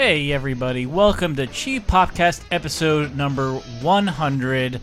Hey, everybody. Welcome to Cheap Podcast episode number 100.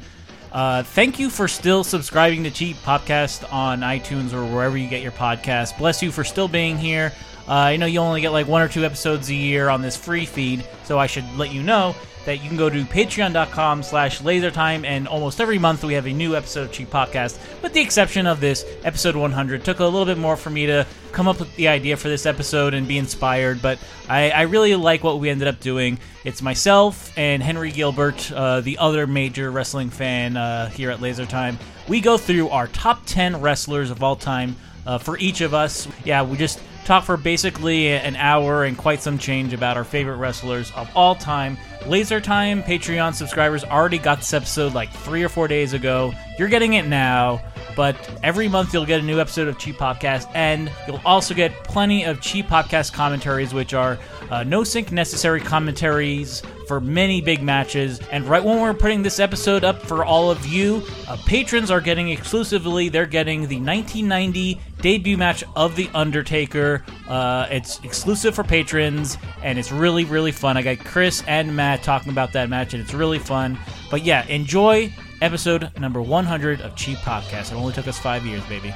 Uh, thank you for still subscribing to Cheap Podcast on iTunes or wherever you get your podcast. Bless you for still being here. Uh, I know you only get like one or two episodes a year on this free feed, so I should let you know that you can go to patreon.com slash lasertime and almost every month we have a new episode of cheap podcast. With the exception of this episode 100 took a little bit more for me to come up with the idea for this episode and be inspired but i, I really like what we ended up doing. It's myself and henry gilbert uh, the other major wrestling fan uh, here at laser time we go through our top 10 wrestlers of all time uh, for each of us. Yeah we just talk for basically an hour and quite some change about our favorite wrestlers of all time. Laser Time Patreon subscribers already got this episode like three or four days ago. You're getting it now, but every month you'll get a new episode of Cheap Podcast, and you'll also get plenty of Cheap Podcast commentaries, which are uh, no sync necessary commentaries for many big matches. And right when we're putting this episode up for all of you, uh, patrons are getting exclusively, they're getting the 1990 debut match of The Undertaker. Uh, it's exclusive for patrons, and it's really, really fun. I got Chris and Matt talking about that match, and it's really fun. But yeah, enjoy episode number 100 of Cheap Podcast. It only took us five years, baby.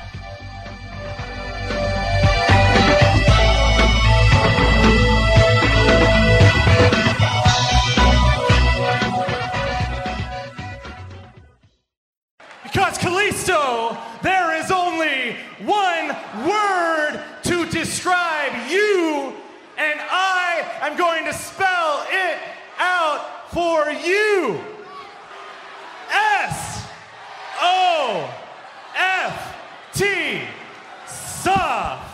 There is only one word to describe you, and I am going to spell it out for you. S O F T. Soft.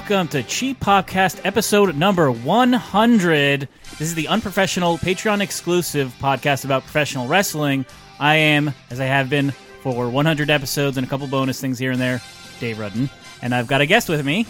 Welcome to Cheap Podcast episode number 100. This is the unprofessional Patreon exclusive podcast about professional wrestling. I am, as I have been for 100 episodes and a couple bonus things here and there, Dave Rudden. And I've got a guest with me.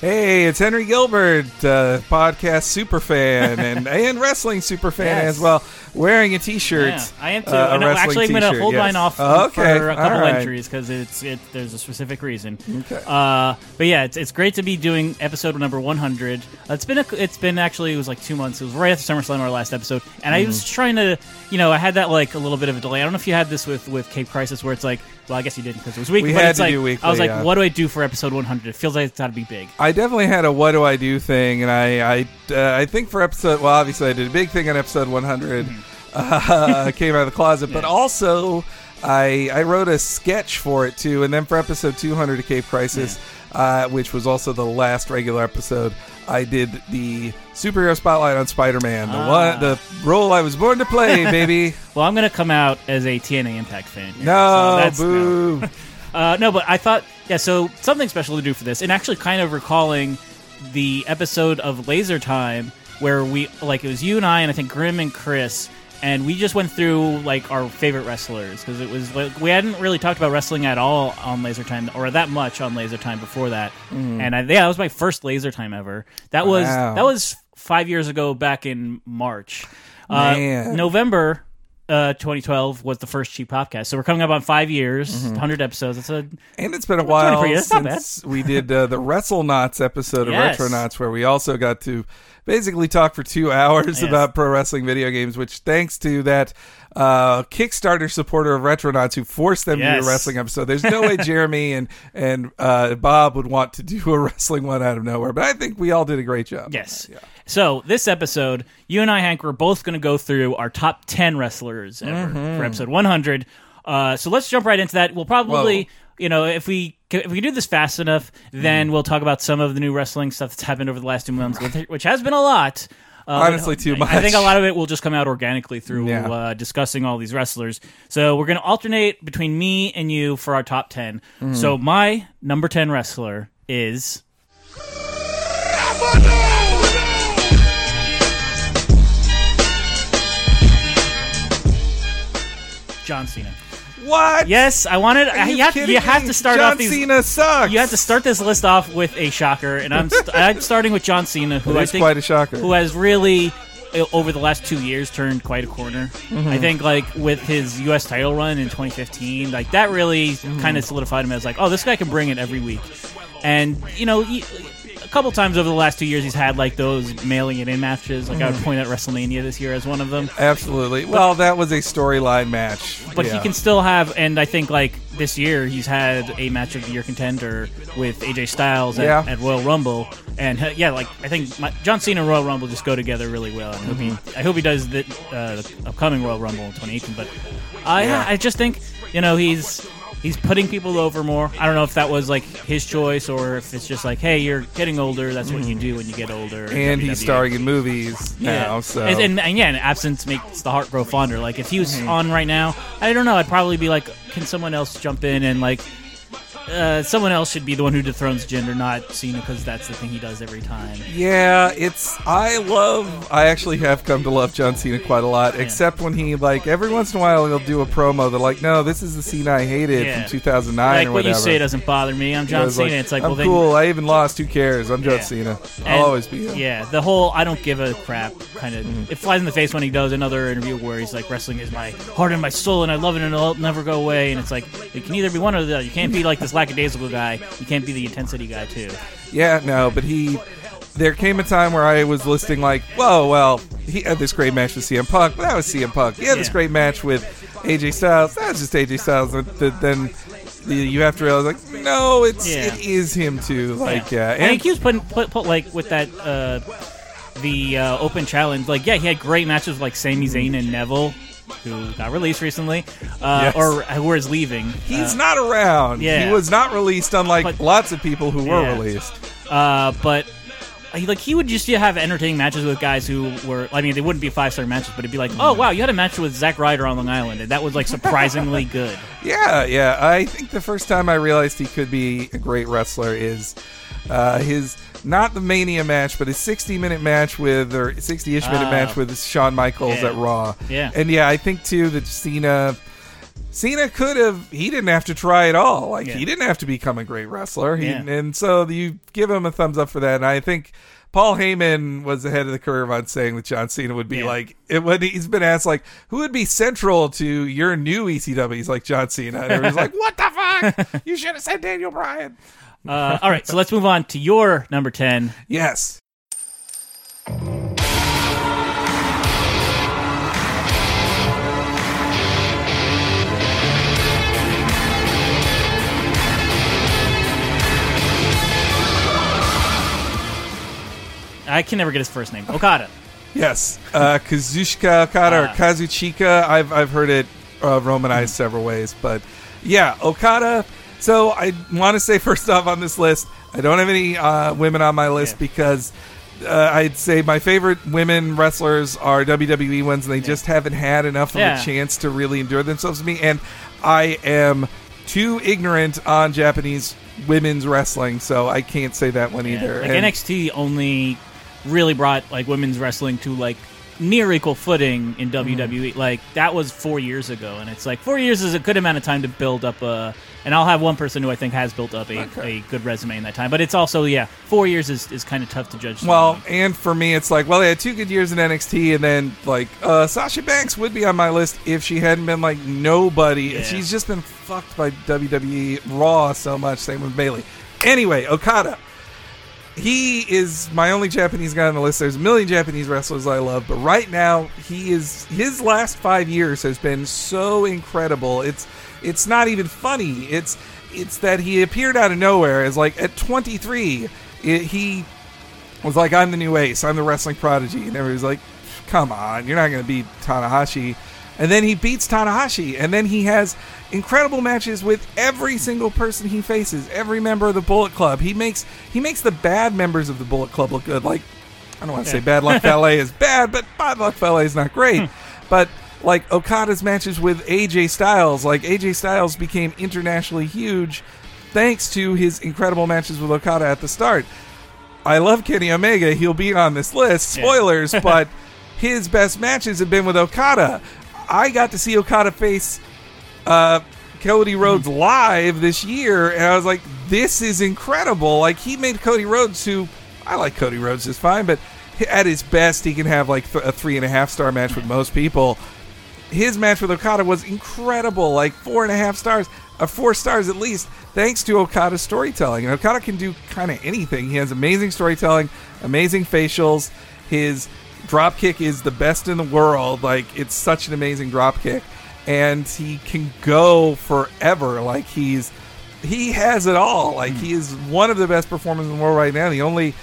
Hey, it's Henry Gilbert, uh, podcast super fan and and wrestling super fan Yes. as well. Wearing a T-shirt. Yeah, I am too. uh, And actually, I'm going to hold yes. mine off Oh, okay, for a couple right. entries because it's it. There's a specific reason. Okay. Uh, but yeah, it's, it's great to be doing episode number 100. Uh, It's been a, it's been actually it was like two months. It was right after SummerSlam our last episode, and I Mm-hmm. was trying to you know I had that like a little bit of a delay. I don't know if you had this with with Cape Crisis where it's like well I guess you didn't because it was weekly. We but had it's to like, do weekly, I was like, yeah. what do I do for episode 100? It feels like it's got to be big. I definitely had a what do I do thing, and I I uh, I think for episode well, obviously I did a big thing on episode 100. Uh, came out of the closet, but also I I wrote a sketch for it too, and then for episode 200 of Cape Crisis, uh, which was also the last regular episode. I did the superhero spotlight on Spider-Man, the Ah. one, the role I was born to play, baby. Well, I'm going to come out as a TNA Impact fan. here, so No, that's- boo. Uh, no, but I thought, yeah, so something special to do for this, and actually kind of recalling the episode of Laser Time where we, like, it was you and I, and I think Grim and Chris, and we just went through, like, our favorite wrestlers, because it was, like, we hadn't really talked about wrestling at all on Laser Time, or that much on Laser Time before that. And I, yeah, that was my first Laser Time ever. That was, Wow. that was five years ago back in March. Uh. November uh, 2012 was the first cheap podcast. So we're coming up on five years, 100 episodes. It's a And it's been a while since we did uh, the Wrestle Knots episode of Yes. Retronauts, where we also got to basically talk for two hours Yes. about pro wrestling video games. Which, thanks to that uh, Kickstarter supporter of Retronauts who forced them to Yes. do a wrestling episode, there's no way Jeremy and and uh, Bob would want to do a wrestling one out of nowhere. But I think we all did a great job. yes. So this episode, you and I, Hank, we're both going to go through our top 10 wrestlers ever Mm-hmm. for episode 100. Uh, so let's jump right into that. We'll probably, Whoa. You know, if we if we do this fast enough, then we'll talk about some of the new wrestling stuff that's happened over the last two months, which- which has been a lot. Honestly, too I- I think a much. lot of it will just come out organically through Yeah. uh, discussing all these wrestlers. So we're going to alternate between me and you for our top 10. Mm-hmm. So my number 10 wrestler is John Cena. What? Yes, I wanted. You, you have, you have to start John off these. Cena sucks. You have to start this list off with a shocker, and I'm st- I'm starting with John Cena, who I think quite a shocker. who has really uh, over the last two years turned quite a corner. Mm-hmm. I think like with his U.S. title run in 2015, like that really Mm-hmm. kind of solidified him as like, oh, this guy can bring it every week. And you know, he, a couple times over the last two years, he's had like those mailing it in matches. Like I Mm-hmm. would point at WrestleMania this year as one of them. Absolutely. Well, that was a storyline match. But Yeah. he can still have, and I think like this year he's had a match of the year contender with AJ Styles at, Yeah. at Royal Rumble, and uh, yeah, like I think my, John Cena and Royal Rumble just go together really well. I hope Mm-hmm. he, I hope he does the, uh, the upcoming Royal Rumble in 2018. But I, Yeah. I just think you know he's. He's putting people over more. I don't know if that was like his choice or if it's just like, hey, you're getting older. That's what you do when you get older. Mm-hmm. and he's starring in movies now. So And, and, and yeah, and absence makes the heart grow fonder. Like if he was Mm-hmm. on right now, I don't know. I'd probably be like, can someone else jump in and like, uh, someone else should be the one who dethrones Jinder, not Cena, because that's the thing he does every time. Yeah, it's I love I actually have come to love John Cena quite a lot, except when he like every once in a while he'll do a promo that like, no, this is the Cena I hated Yeah. from 2009 Like or what you say doesn't bother me. I'm John It's Cena. it's like, I'm well, then, cool. I even lost. Who cares? I'm John Yeah. Cena. I'll always be him. Yeah, the whole I don't give a crap kind of Mm-hmm. it flies in the face when he does another interview where he's like, wrestling is my heart and my soul, and I love it, and it'll never go away. And it's like it can either be one or the other. You can't be like this lackadaisical guy. You can't be the intensity guy too. Yeah, no, but he. There came a time where I was listing like, whoa, well, he had this great match with CM Punk, but that was CM Punk. He had this Yeah. great match with AJ Styles. That was just AJ Styles. But th- then the- you have to realize, like, no, it's Yeah. it is him too. Like, yeah, and, he keeps putting put, put like with that uh, the uh, open challenge. Like, yeah, he had great matches with like Sami Zayn and Neville, who got released recently, uh, Yes. or who is leaving. He's uh, not around. yeah. He was not released, unlike But- lots of people who were Yeah. released. Uh, but he, like he would just have entertaining matches with guys who were. I mean, they wouldn't be five star matches, but it'd be like, oh wow, you had a match with Zack Ryder on Long Island, and that was like surprisingly good. Yeah, yeah. I think the first time I realized he could be a great wrestler is uh, his not the Mania match, but a 60 minute match with or 60 ish minute Ah. match with Shawn Michaels Yeah. at Raw. Yeah. and yeah, I think too that Cena. Cena could have. He didn't have to try at all. Like Yeah. he didn't have to become a great wrestler. He, Yeah. And so you give him a thumbs up for that. And I think Paul Heyman was ahead of the curve on saying that John Cena would be Yeah. like it, when he's been asked like who would be central to your new ECW. He's like John Cena. And everybody's like, what the fuck? You should have said Daniel Bryan. Uh, all right, so let's move on to your number ten. Yes. I can never get his first name. Okada. Yes. Uh, Kazuchika Okada or Ah. Kazuchika. I've, I've heard it uh, romanized several ways. But yeah, Okada. So I want to say first off on this list, I don't have any uh, women on my list Yeah. because uh, I'd say my favorite women wrestlers are WWE ones, and they just haven't had enough of Yeah. a chance to really endure themselves to me. And I am too ignorant on Japanese women's wrestling, so I can't say that one Yeah, either. Like And- NXT only really brought like women's wrestling to like near equal footing in Mm-hmm. WWE. Like that was four years ago, and it's like four years is a good amount of time to build up a. And I'll have one person who I think has built up a, Okay. a good resume in that time, but it's also yeah, four years is, is kind of tough to judge. Well, and for me, it's like, well, they had two good years in NXT, and then like uh, Sasha Banks would be on my list if she hadn't been like nobody. Yeah. She's just been fucked by WWE Raw so much. Same with Bayley. Anyway, Okada. He is my only Japanese guy on the list. There's a million Japanese wrestlers I love, but right now he is his last five years has been so incredible. It's it's not even funny. It's it's that he appeared out of nowhere as like at 23, it, he was like, I'm the new ace. I'm the wrestling prodigy. And everybody's like, come on, you're not going to be Tanahashi. And then he beats Tanahashi. And then he has incredible matches with every single person he faces, every member of the Bullet Club. He makes he makes the bad members of the Bullet Club look good. Like I don't want to say Bad Luck Fale is bad, but Bad Luck Fale is not great. Hmm. but like Okada's matches with AJ Styles, like AJ Styles became internationally huge thanks to his incredible matches with Okada at the start. I love Kenny Omega. He'll be on this list. Yeah. Spoilers, but his best matches have been with Okada. I got to see Okada face uh, Cody Rhodes live this year, and I was like, this is incredible. Like, he made Cody Rhodes, who I like Cody Rhodes just fine, but at his best, he can have like th- a three and a half star match with most people. His match with Okada was incredible, like four and a half stars, uh, four stars at least, thanks to Okada's storytelling. And Okada can do kind of anything. He has amazing storytelling, amazing facials. His drop kick is the best in the world. Like it's such an amazing drop kick, and he can go forever. Like he's he has it all. Like hmm. he is one of the best performers in the world right now. The only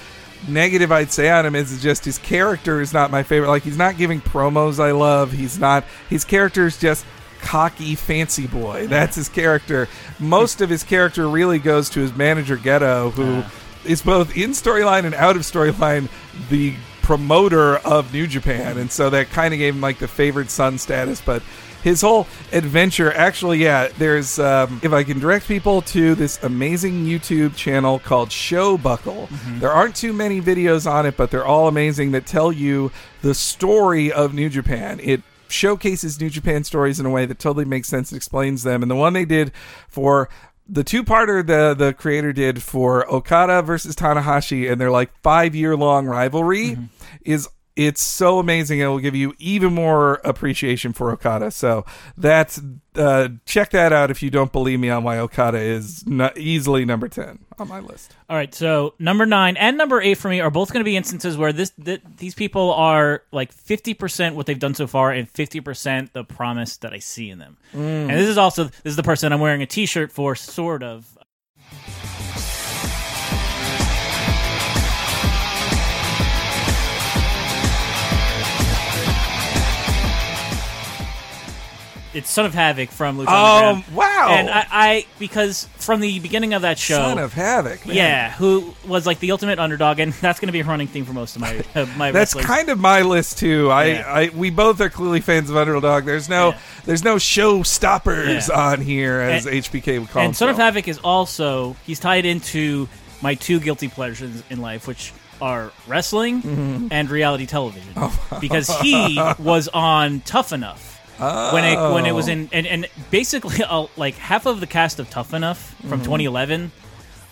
negative I'd say on him is just his character is not my favorite. Like he's not giving promos I love. He's not his character is just cocky fancy boy. Hmm. That's his character. Most of his character really goes to his manager Gedo, who is both in storyline and out of storyline the promoter of New Japan, and so that kind of gave him like the favored son status. But his whole adventure, actually, yeah, there's um, if I can direct people to this amazing YouTube channel called Show Buckle. There aren't too many videos on it, but they're all amazing that tell you the story of New Japan. It showcases New Japan stories in a way that totally makes sense and explains them. And the one they did for the two parter the the creator did for Okada versus Tanahashi and their like five year long rivalry mm-hmm. is it's so amazing it will give you even more appreciation for Okada. So that's uh, check that out if you don't believe me on why Okada is not easily number ten on my list. All right, so number nine and number eight for me are both going to be instances where this th- these people are like fifty percent what they've done so far and fifty percent the promise that I see in them. And this is also this is the person I'm wearing a T-shirt for, sort of. It's Son of Havoc from Lucha Oh Underground. wow! And I, I because from the beginning of that show, Son of Havoc. man. yeah, who was like the ultimate underdog, and that's going to be a running theme for most of my uh, my That's wrestlers. kind of my list too. I, Yeah. I we both are clearly fans of Underdog. There's no Yeah. there's no show stoppers Yeah. on here as And- HBK would call and Son of. Havoc is also he's tied into my two guilty pleasures in life, which are wrestling Mm-hmm. and reality television, Oh. because he was on Tough Enough. When it when it was in and, and basically uh, like half of the cast of Tough Enough from Mm-hmm. 2011,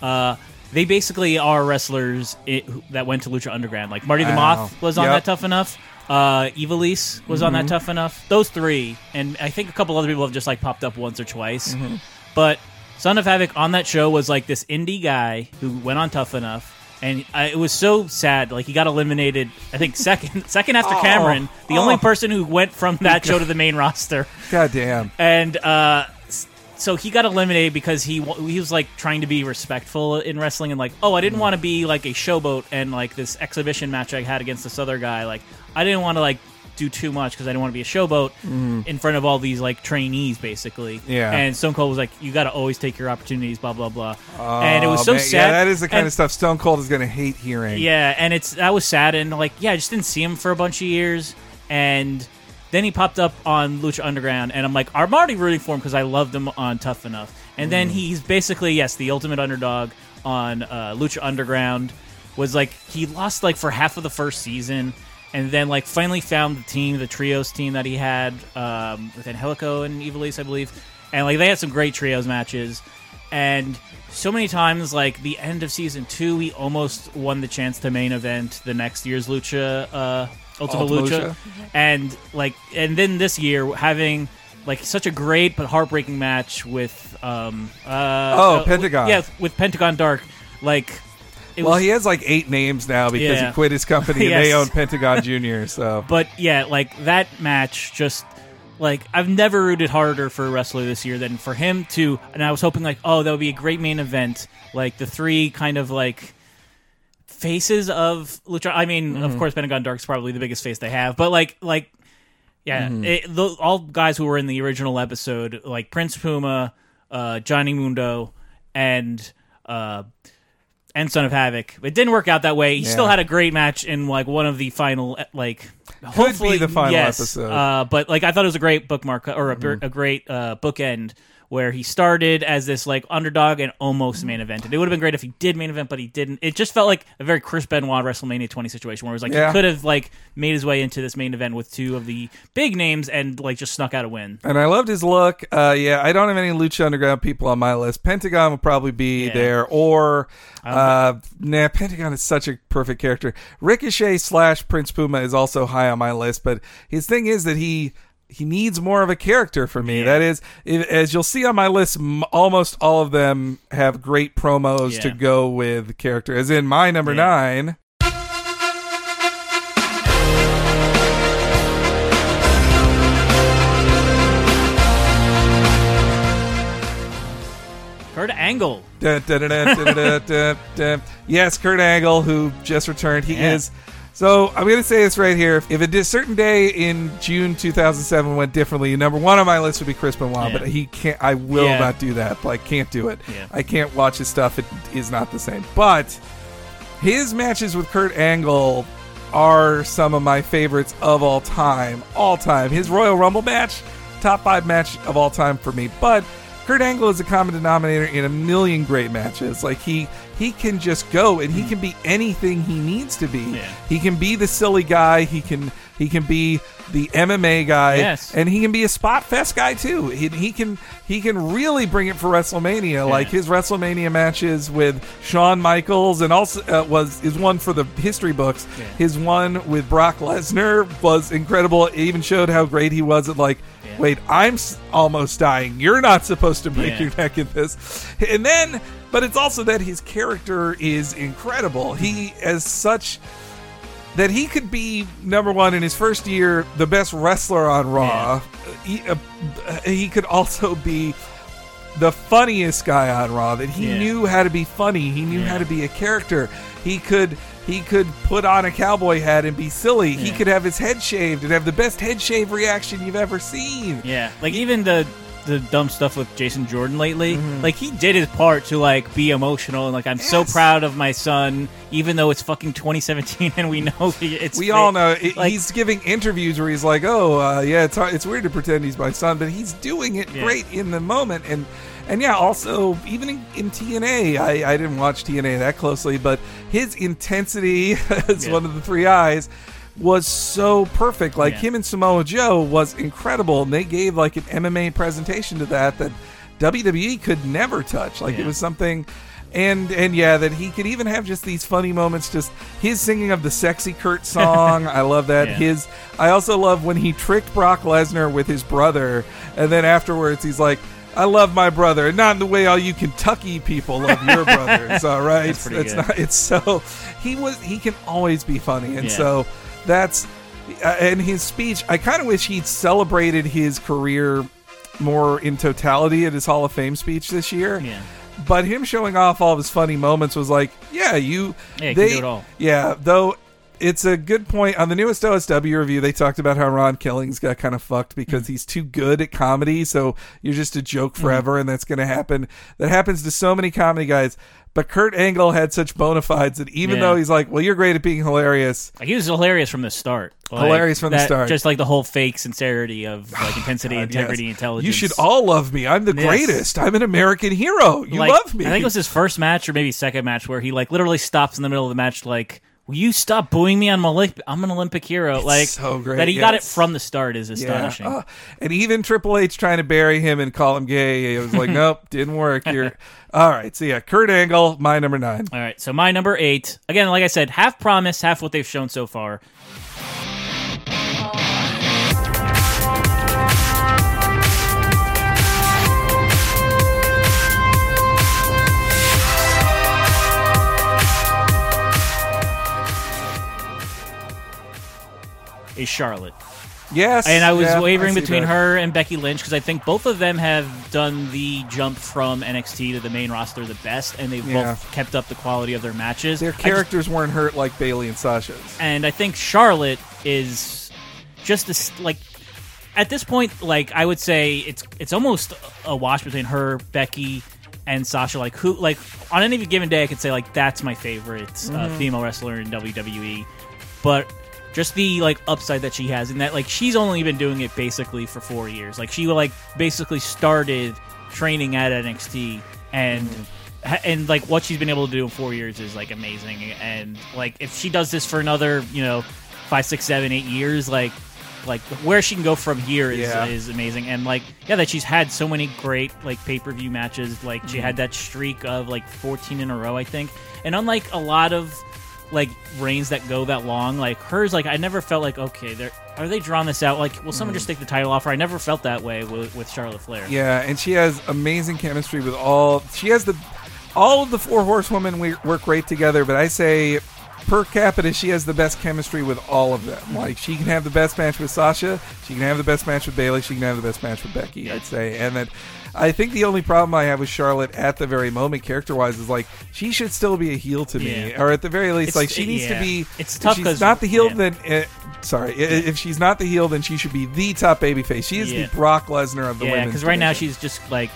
uh, they basically are wrestlers i who- that went to Lucha Underground. Like Marty the Moth was on Yep. that Tough Enough. Uh, Ivelisse was on that Tough Enough. Those three, and I think a couple other people have just like popped up once or twice. But Son of Havoc on that show was like this indie guy who went on Tough Enough, and I, it was so sad. Like he got eliminated. I think second, second after Oh. Cameron, the Oh. only person who went from that show to the main roster, God damn. and uh, so he got eliminated because he he was like trying to be respectful in wrestling and like, oh, I didn't want to be like a showboat and like this exhibition match I had against this other guy. Like I didn't want to like do too much because I didn't want to be a showboat in front of all these like trainees basically. Yeah. And Stone Cold was like, you got to always take your opportunities, blah blah blah. and it was Oh, so man. sad. Yeah, that is the kind And- of stuff Stone Cold is going to hate hearing. yeah, and it's that was sad, and like, yeah, I just didn't see him for a bunch of years, and then he popped up on Lucha Underground, and I'm like, I'm already rooting for him because I loved him on Tough Enough, and then Mm. he's basically yes, the ultimate underdog on uh, Lucha Underground. Was like he lost like for half of the first season, and then like finally found the team, the trios team that he had um, with Angelico and Ivelisse, I believe, and like they had some great trios matches, and so many times like the end of season two he almost won the chance to main event the next year's lucha uh ultima, Ultima lucha. Lucha. and like and then this year having like such a great but heartbreaking match with um uh Oh, uh, Pentagon. yeah with pentagon dark like it Well, was he has like eight names now because Yeah. he quit his company and they own Pentagon Junior. So But yeah, like that match just like I've never rooted harder for a wrestler this year than for him to and I was hoping like, oh, that would be a great main event. Like the three kind of like faces of Lucha I mean, Mm-hmm. of course Pentagon Dark's probably the biggest face they have, but like like yeah, Mm-hmm. it, the, all guys who were in the original episode, like Prince Puma, uh, Johnny Mundo, and uh, and Son of Havoc. It didn't work out that way. He Yeah. still had a great match in like one of the final uh, like hopefully the final yes, episode. Uh, but like I thought it was a great bookmark or a, Mm-hmm. a great uh, bookend where he started as this like underdog and almost main evented. It would have been great if he did main event, but he didn't. It just felt like a very Chris Benoit WrestleMania 20 situation where it was like Yeah. he could have like made his way into this main event with two of the big names and like just snuck out a win. And I loved his look. Uh, yeah, I don't have any Lucha Underground people on my list. Pentagon will probably be Yeah. there, or uh, nah, Pentagon is such a perfect character. Ricochet slash Prince Puma is also high on my list, but his thing is that he he needs more of a character for me. Yeah. That is, as you'll see on my list, m- almost all of them have great promos to go with character. As in my number Yeah. nine. Kurt Angle. Da, da, da. Yes, Kurt Angle, who just returned. He Yeah. is. So I'm going to say this right here. If a certain day in June 2007 went differently, number one on my list would be Chris Benoit, Yeah. but he can't. I will Yeah. not do that. Like, can't do it. Yeah. I can't watch his stuff. It is not the same. But his matches with Kurt Angle are some of my favorites of all time. All time. His Royal Rumble match, top five match of all time for me. But Kurt Angle is a common denominator in a million great matches. Like he he can just go and he can be anything he needs to be. Yeah. He can be the silly guy. He can he can be the MMA guy. Yes. And he can be a spot fest guy too. He, he can he can really bring it for WrestleMania. Like his WrestleMania matches with Shawn Michaels and also uh, was his one for the history books. Yeah. His one with Brock Lesnar was incredible. It even showed how great he was at like, Yeah. wait, I'm s- almost dying. You're not supposed to break Yeah. your neck in this. And then, but it's also that his character is incredible. He as such that he could be number one in his first year, the best wrestler on Raw. He, uh, he could also be the funniest guy on Raw. That he Yeah. knew how to be funny. He knew Yeah. how to be a character. He could he could put on a cowboy hat and be silly. He could have his head shaved and have the best head shave reaction you've ever seen. Yeah, like even the the dumb stuff with Jason Jordan lately, Mm-hmm. like he did his part to like be emotional and like I'm so proud of my son, even though it's fucking 2017 and we know he- it's we all know it, Like- he's giving interviews where he's like, "Oh, uh, yeah, it's hard, it's weird to pretend he's my son, but he's doing it Yeah. great in the moment." And and yeah, also even in, in TNA, I, I didn't watch TNA that closely, but his intensity as Yeah. one of the three eyes was so perfect. Like Yeah. him and Samoa Joe was incredible, and they gave like an MMA presentation to that that WWE could never touch. Like it was something and and yeah that he could even have just these funny moments just his singing of the sexy kurt song i love that Yeah. his i also love when he tricked brock lesnar with his brother and then afterwards he's like I love my brother, and not in the way all you Kentucky people love your brothers. All right, good. not. It's so he was. He can always be funny, and Yeah. so that's uh, and his speech. I kind of wish he'd celebrated his career more in totality at his Hall of Fame speech this year. Yeah. But him showing off all of his funny moments was like, yeah, you. Yeah, they, do it all. Yeah, though it's a good point on the newest OSW review. They talked about how Ron Killings got kind of fucked because he's too good at comedy. So you're just a joke forever, and that's going to happen. That happens to so many comedy guys. But Kurt Angle had such bona fides that even Yeah. though he's like, well, you're great at being hilarious. Like he was hilarious from the start. Like, Hilarious from the that- start. Just like the whole fake sincerity of like intensity, God, integrity, yes. intelligence. You should all love me. I'm the Yes. greatest. I'm an American hero. You like, love me. I think it was his first match or maybe second match where he like literally stops in the middle of the match like. Will you stop booing me? I'm, Olymp- I'm an Olympic hero. like so great, that he got it from the start is astonishing. Uh, and even Triple H trying to bury him and call him gay, it was like, nope, didn't work. You're all right. So yeah, Kurt Angle, my number nine. All right, so my number eight again, like I said, half promise, half what they've shown so far. Is Charlotte. Yes, And I was yeah, wavering see between that. her and Becky Lynch because I think both of them have done the jump from NXT to the main roster the best, and they've Yeah. both kept up the quality of their matches. Their I just- characters weren't hurt like Bayley and Sasha's. and I think Charlotte is just this like at this point, like I would say it's it's almost a wash between her, Becky, and Sasha. Like who, like on any given day, I could say like that's my favorite uh, Mm-hmm. female wrestler in WWE. But just the like upside that she has, and that like she's only been doing it basically for four years. Like she like basically started training at NXT, and Mm-hmm. and like what she's been able to do in four years is like amazing. And like if she does this for another, you know, five, six, seven, eight years, like like where she can go from here is, Yeah. is amazing and like yeah that she's had so many great like pay-per-view matches like Mm-hmm. she had that streak of like 14 in a row i think and unlike a lot of like reigns that go that long like hers like i never felt like okay they're are they drawing this out like will someone just mm. take the title off her i never felt that way with, with charlotte flair. Yeah, and she has amazing chemistry with all. She has the all of the four horsewomen we work great together. But I say, per capita, she has the best chemistry with all of them. Like she can have the best match with Sasha, she can have the best match with Bayley, she can have the best match with Becky. I'd say, and that. I think the only problem I have with Charlotte at the very moment, character-wise, is like she should still be a heel to me, Yeah. or at the very least, It's- like she needs yeah. to be. It's if tough she's not the heel. yeah. Then uh, sorry, if she's not the heel, then she should be the top babyface. She is the Brock Lesnar of the yeah women's. because right now she's just like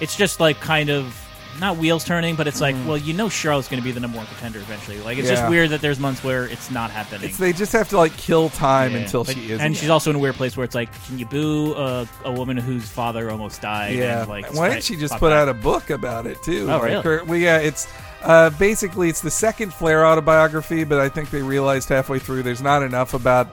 it's just like kind of not wheels turning but it's like well you know charlotte's going to be the number one contender eventually like it's. Yeah. just weird that there's months where it's not happening It's they just have to like kill time Yeah. until But- she is. And she's also in a weird place where it's like, can you boo a, a woman whose father almost died? yeah. And, like, Why didn't she just put out a book about it too? Oh, like really? her- well, yeah, it's uh, basically it's the second Flair autobiography, but I think they realized halfway through there's not enough about.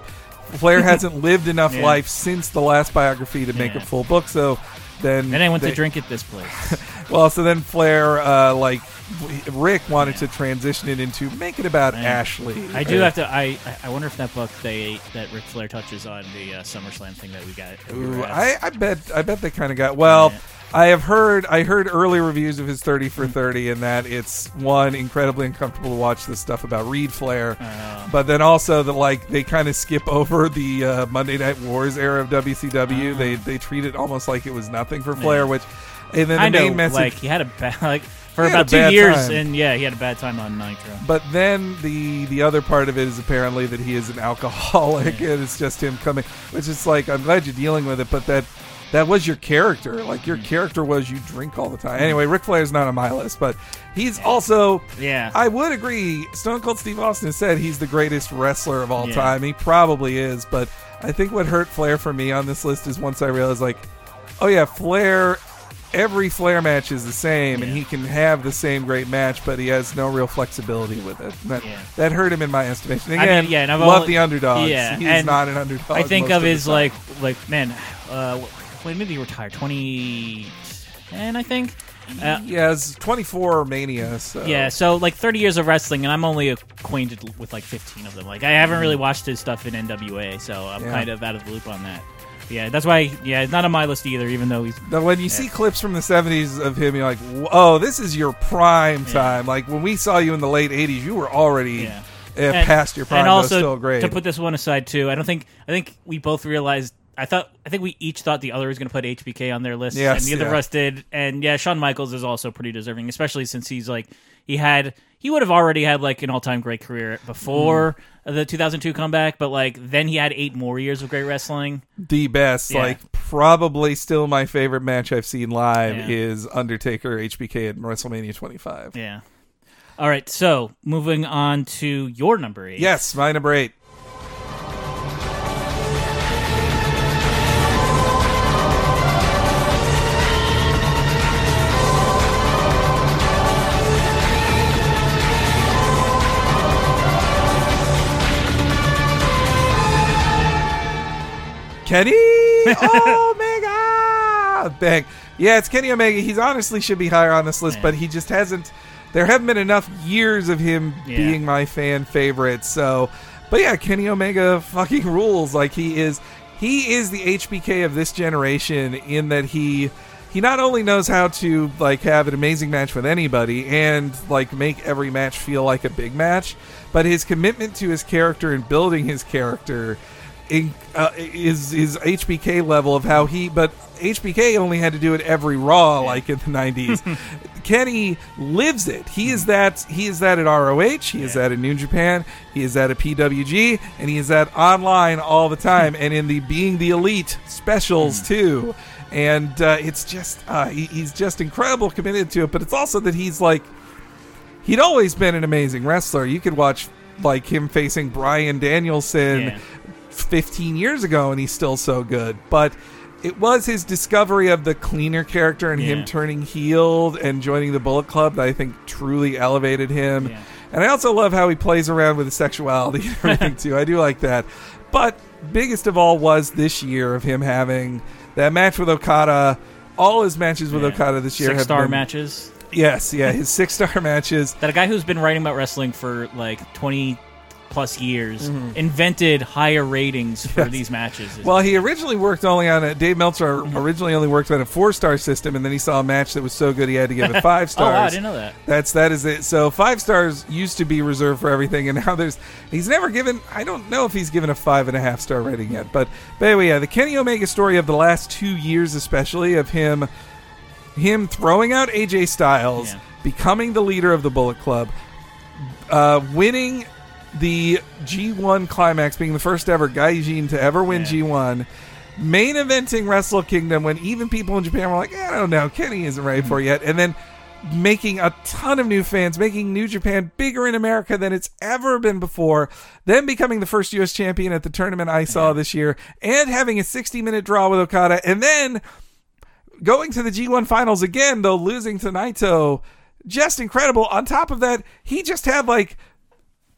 Flair hasn't lived enough Yeah. life since the last biography to make Yeah. a full book, so then And I went they- to drink at this place. Well, so then Flair, uh, like Ric, wanted to transition it into make it about Man. Ashley. I do have to. I I wonder if that book they that Ric Flair touches on the uh, SummerSlam thing that we got. that Ooh. I, I bet I bet they kind of got well. Yeah. I have heard I heard early reviews of his thirty for thirty, and that it's one incredibly uncomfortable to watch this stuff about Reid Flair, Uh, but then also that like they kind of skip over the uh, Monday Night Wars era of WCW. Uh. they they treat it almost like it was nothing for Flair, Yeah. which and then I the know, main message. like he had a bad like for He had a about two bad years, time. and yeah, he had a bad time on Nitro. But then the the other part of it is apparently that he is an alcoholic, and it's just him coming. Which is like I'm glad you're dealing with it, but that that was your character. Like Mm. your character was you drink all the time. Anyway, Ric Flair's not on my list, but he's also. Yeah, I would agree. Stone Cold Steve Austin said he's the greatest wrestler of all Yeah. time. He probably is, but I think what hurt Flair for me on this list is once I realized, like, oh yeah, Flair. Every Flair match is the same, and he can have the same great match, but he has no real flexibility with it. That, Yeah. that hurt him in my estimation. I mean, Again, yeah, and I've love only- the underdogs. yeah, he's not an underdog. I think of his like like man. Uh, when maybe he retired and I think. Uh, he has 24 mania. So Yeah, so like 30 years of wrestling, and I'm only acquainted with like 15 of them. Like I haven't really watched his stuff in NWA, so I'm Yeah. kind of out of the loop on that. Yeah, that's why. Yeah, it's not on my list either. Even though he's Now, when you see clips from the 70s of him, you're like, oh, this is your prime time. Like when we saw you in the late 80s, you were already Yeah. uh, and, past your prime. and but also still great. to put this one aside too. I don't think I think we both realized. I thought I think we each thought the other was going to put HBK on their list, Yes, and neither of yeah. us did. And yeah, Shawn Michaels is also pretty deserving, especially since he's like he had he would have already had like an all time great career before Mm. The 2002 comeback, but like then he had eight more years of great wrestling. the best. Yeah. Like probably still my favorite match I've seen live Yeah. is Undertaker HBK at WrestleMania 25. Yeah. All right, so moving on to your number eight. Yes, my number eight. Kenny Omega. Bang. Yeah, it's Kenny Omega. He's honestly should be higher on this list, Yeah. but he just hasn't. There haven't been enough years of him Yeah. being my fan favorite. So, but yeah, Kenny Omega fucking rules. Like he is, he is the HBK of this generation in that he. He not only knows how to like have an amazing match with anybody and like make every match feel like a big match, but his commitment to his character and building his character in, uh, is his HBK level of how he, but HBK only had to do it every Raw like in the '90s. Kenny lives it. He is that. He is that at ROH. He is that at New Japan. He is that at PWG, and he is that online all the time. and in the being the elite specials too. And uh, it's just uh, he, he's just incredible committed to it. But it's also that he's like he'd always been an amazing wrestler. You could watch like him facing Bryan Danielson Yeah. 15 years ago and he's still so good. But it was his discovery of the cleaner character and Yeah. him turning heel and joining the Bullet Club that I think truly elevated him. Yeah. And I also love how he plays around with his sexuality and everything too. I do like that. But biggest of all was this year of him having that match with Okada. All his matches with Yeah. Okada this year Six have star been matches. Yes, yeah, his six star matches. That a guy who's been writing about wrestling for like 20 plus years Mm-hmm. invented higher ratings for these matches. Well, he originally worked only on a Dave Meltzer Mm-hmm. originally only worked on a four star system, and then he saw a match that was so good he had to give it five stars. wow, I didn't know that. That's that is it. So five stars used to be reserved for everything, and now there's he's never given. I don't know if he's given a five and a half star rating yet, but but anyway, yeah, the Kenny Omega story of the last two years, especially of him him throwing out AJ Styles, Yeah. becoming the leader of the Bullet Club, uh, winning the G1 climax, being the first ever Gaijin to ever win Yeah. G1, main eventing Wrestle Kingdom when even people in Japan were like, "Eh, I don't know, Kenny isn't ready for it yet, and then making a ton of new fans, making New Japan bigger in America than it's ever been before, then becoming the first U.S. champion at the tournament I saw this year, and having a 60 minute draw with Okada, and then going to the G1 finals again, though losing to Naito. Just incredible. On top of that, he just had like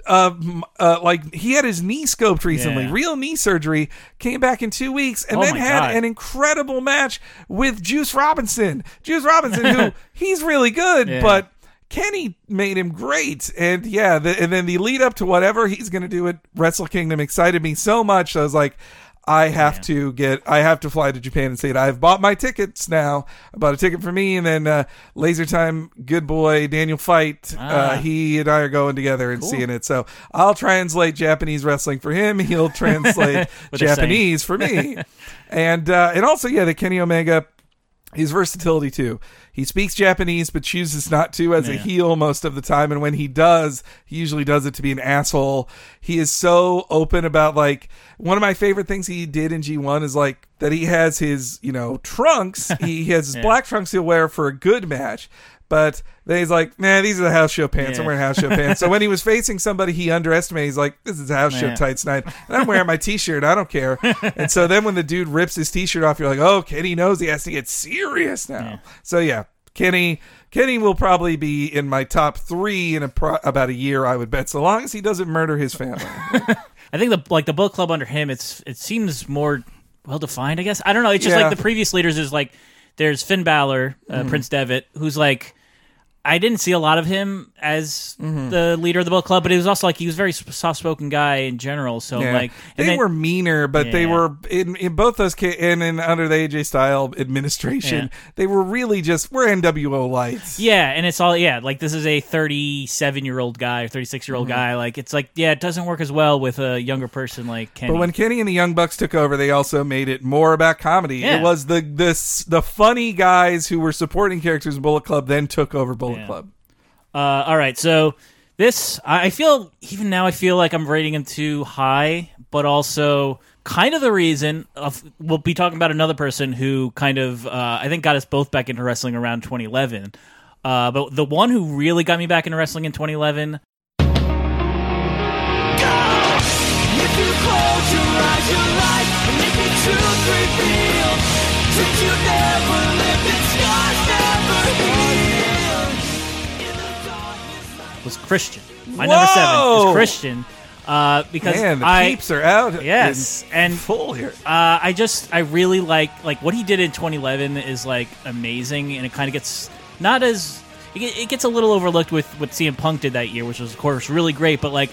uh, uh, like he had his knee scoped recently, Yeah. real knee surgery, came back in two weeks, and Oh then had God. an incredible match with Juice Robinson. Juice Robinson, who he's really good, Yeah. but Kenny made him great, and yeah, the, and then the lead up to whatever he's going to do at Wrestle Kingdom excited me so much. I was like. I have to get. I have to fly to Japan and say it. I've bought my tickets now. I bought a ticket for me, and then uh, Laser Time, good boy Daniel Feit. Ah. Uh, he and I are going together and seeing it. So I'll translate Japanese wrestling for him. He'll translate What they're saying. Japanese for me. and uh, and also, yeah, the Kenny Omega, his versatility too. He speaks Japanese, but chooses not to as a heel most of the time. And when he does, he usually does it to be an asshole. He is so open about like one of my favorite things he did in G1 is like that he has his, you know, trunks. he has his Yeah. black trunks he'll wear for a good match. But then he's like, man, these are the house show pants. I'm wearing house show pants. So when he was facing somebody he underestimated, he's like, this is house show Yeah. tights night. And I'm wearing my t-shirt. I don't care. and so then when the dude rips his t-shirt off, you're like, oh, Kenny knows he has to get serious now. Yeah. So yeah, Kenny, Kenny will probably be in my top three in a pro- about a year, I would bet, so long as he doesn't murder his family. I think the like the book club under him, it's it seems more well defined. I guess I don't know. It's just Yeah. like the previous leaders is like there's Finn Balor, uh, Mm-hmm. Prince Devitt, who's like I didn't see a lot of him as Mm-hmm. the leader of the book club, but it was also like he was a very soft spoken guy in general. So Yeah. like they then- were meaner, but they were in, in both those and in under the AJ style administration, Yeah. they were really just we're NWO lights. Yeah, and it's all yeah, like this is a 37 year old guy or 36 year old Mm-hmm. guy. Like it's like yeah, it doesn't work as well with a younger person like Kenny. But when Kenny and the Young Bucks took over, they also made it more about comedy. Yeah. It was the the s- the funny guys who were supporting characters in Bullet Club then took over Bullet Club. Uh, all right, so this I I feel even now I feel like I'm rating him too high, but also kind of the reason of we'll be talking about another person who kind of uh, I think got us both back into wrestling around 2011. Uh, but the one who really got me back into wrestling in 2011 was Christian. My number seven Whoa! is Christian uh, because Man, the I peeps are out. Yes, and- full here. Uh, I just I really like like what he did in 2011 is like amazing, and it kind of gets not as it, it gets a little overlooked with what CM Punk did that year, which was of course really great. But like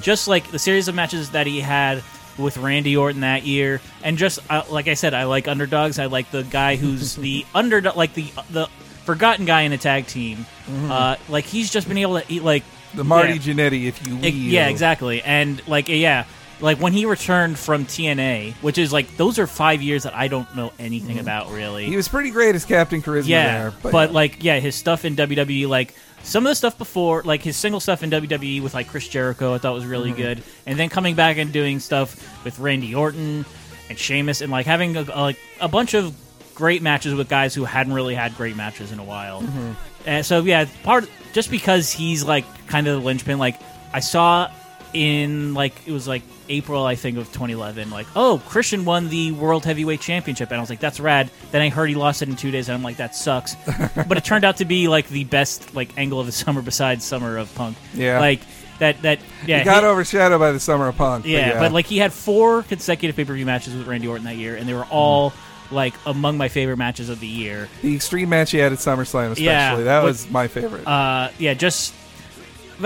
just like the series of matches that he had with Randy Orton that year, and just uh, like I said, I like underdogs. I like the guy who's the underdog, like the the forgotten guy in a tag team. Uh, like he's just been able to eat like The Marty yeah. Jannetty, if you will. Yeah, exactly. And like, yeah, like when he returned from TNA, which is like those are five years that I don't know anything about really. He was pretty great as Captain Charisma yeah, there, but, like yeah, his stuff in WWE, like some of the stuff before, like his single stuff in WWE with like Chris Jericho, I thought was really Mm-hmm. good, and then coming back and doing stuff with Randy Orton and Sheamus, and like having a, like a bunch of great matches with guys who hadn't really had great matches in a while. Mm-hmm. And so yeah, part just because he's like kind of the linchpin. Like I saw in like it was like April I think of 2011. Like oh Christian won the World Heavyweight Championship, and I was like that's rad. Then I heard he lost it in two days, and I'm like that sucks. but it turned out to be like the best like angle of the summer besides Summer of Punk. Yeah. like that that yeah he got he- overshadowed by the Summer of Punk. but yeah, but like he had four consecutive pay per view matches with Randy Orton that year, and they were all like among my favorite matches of the year. the extreme match he had at SummerSlam, especially Yeah, that was my favorite. Uh, yeah, just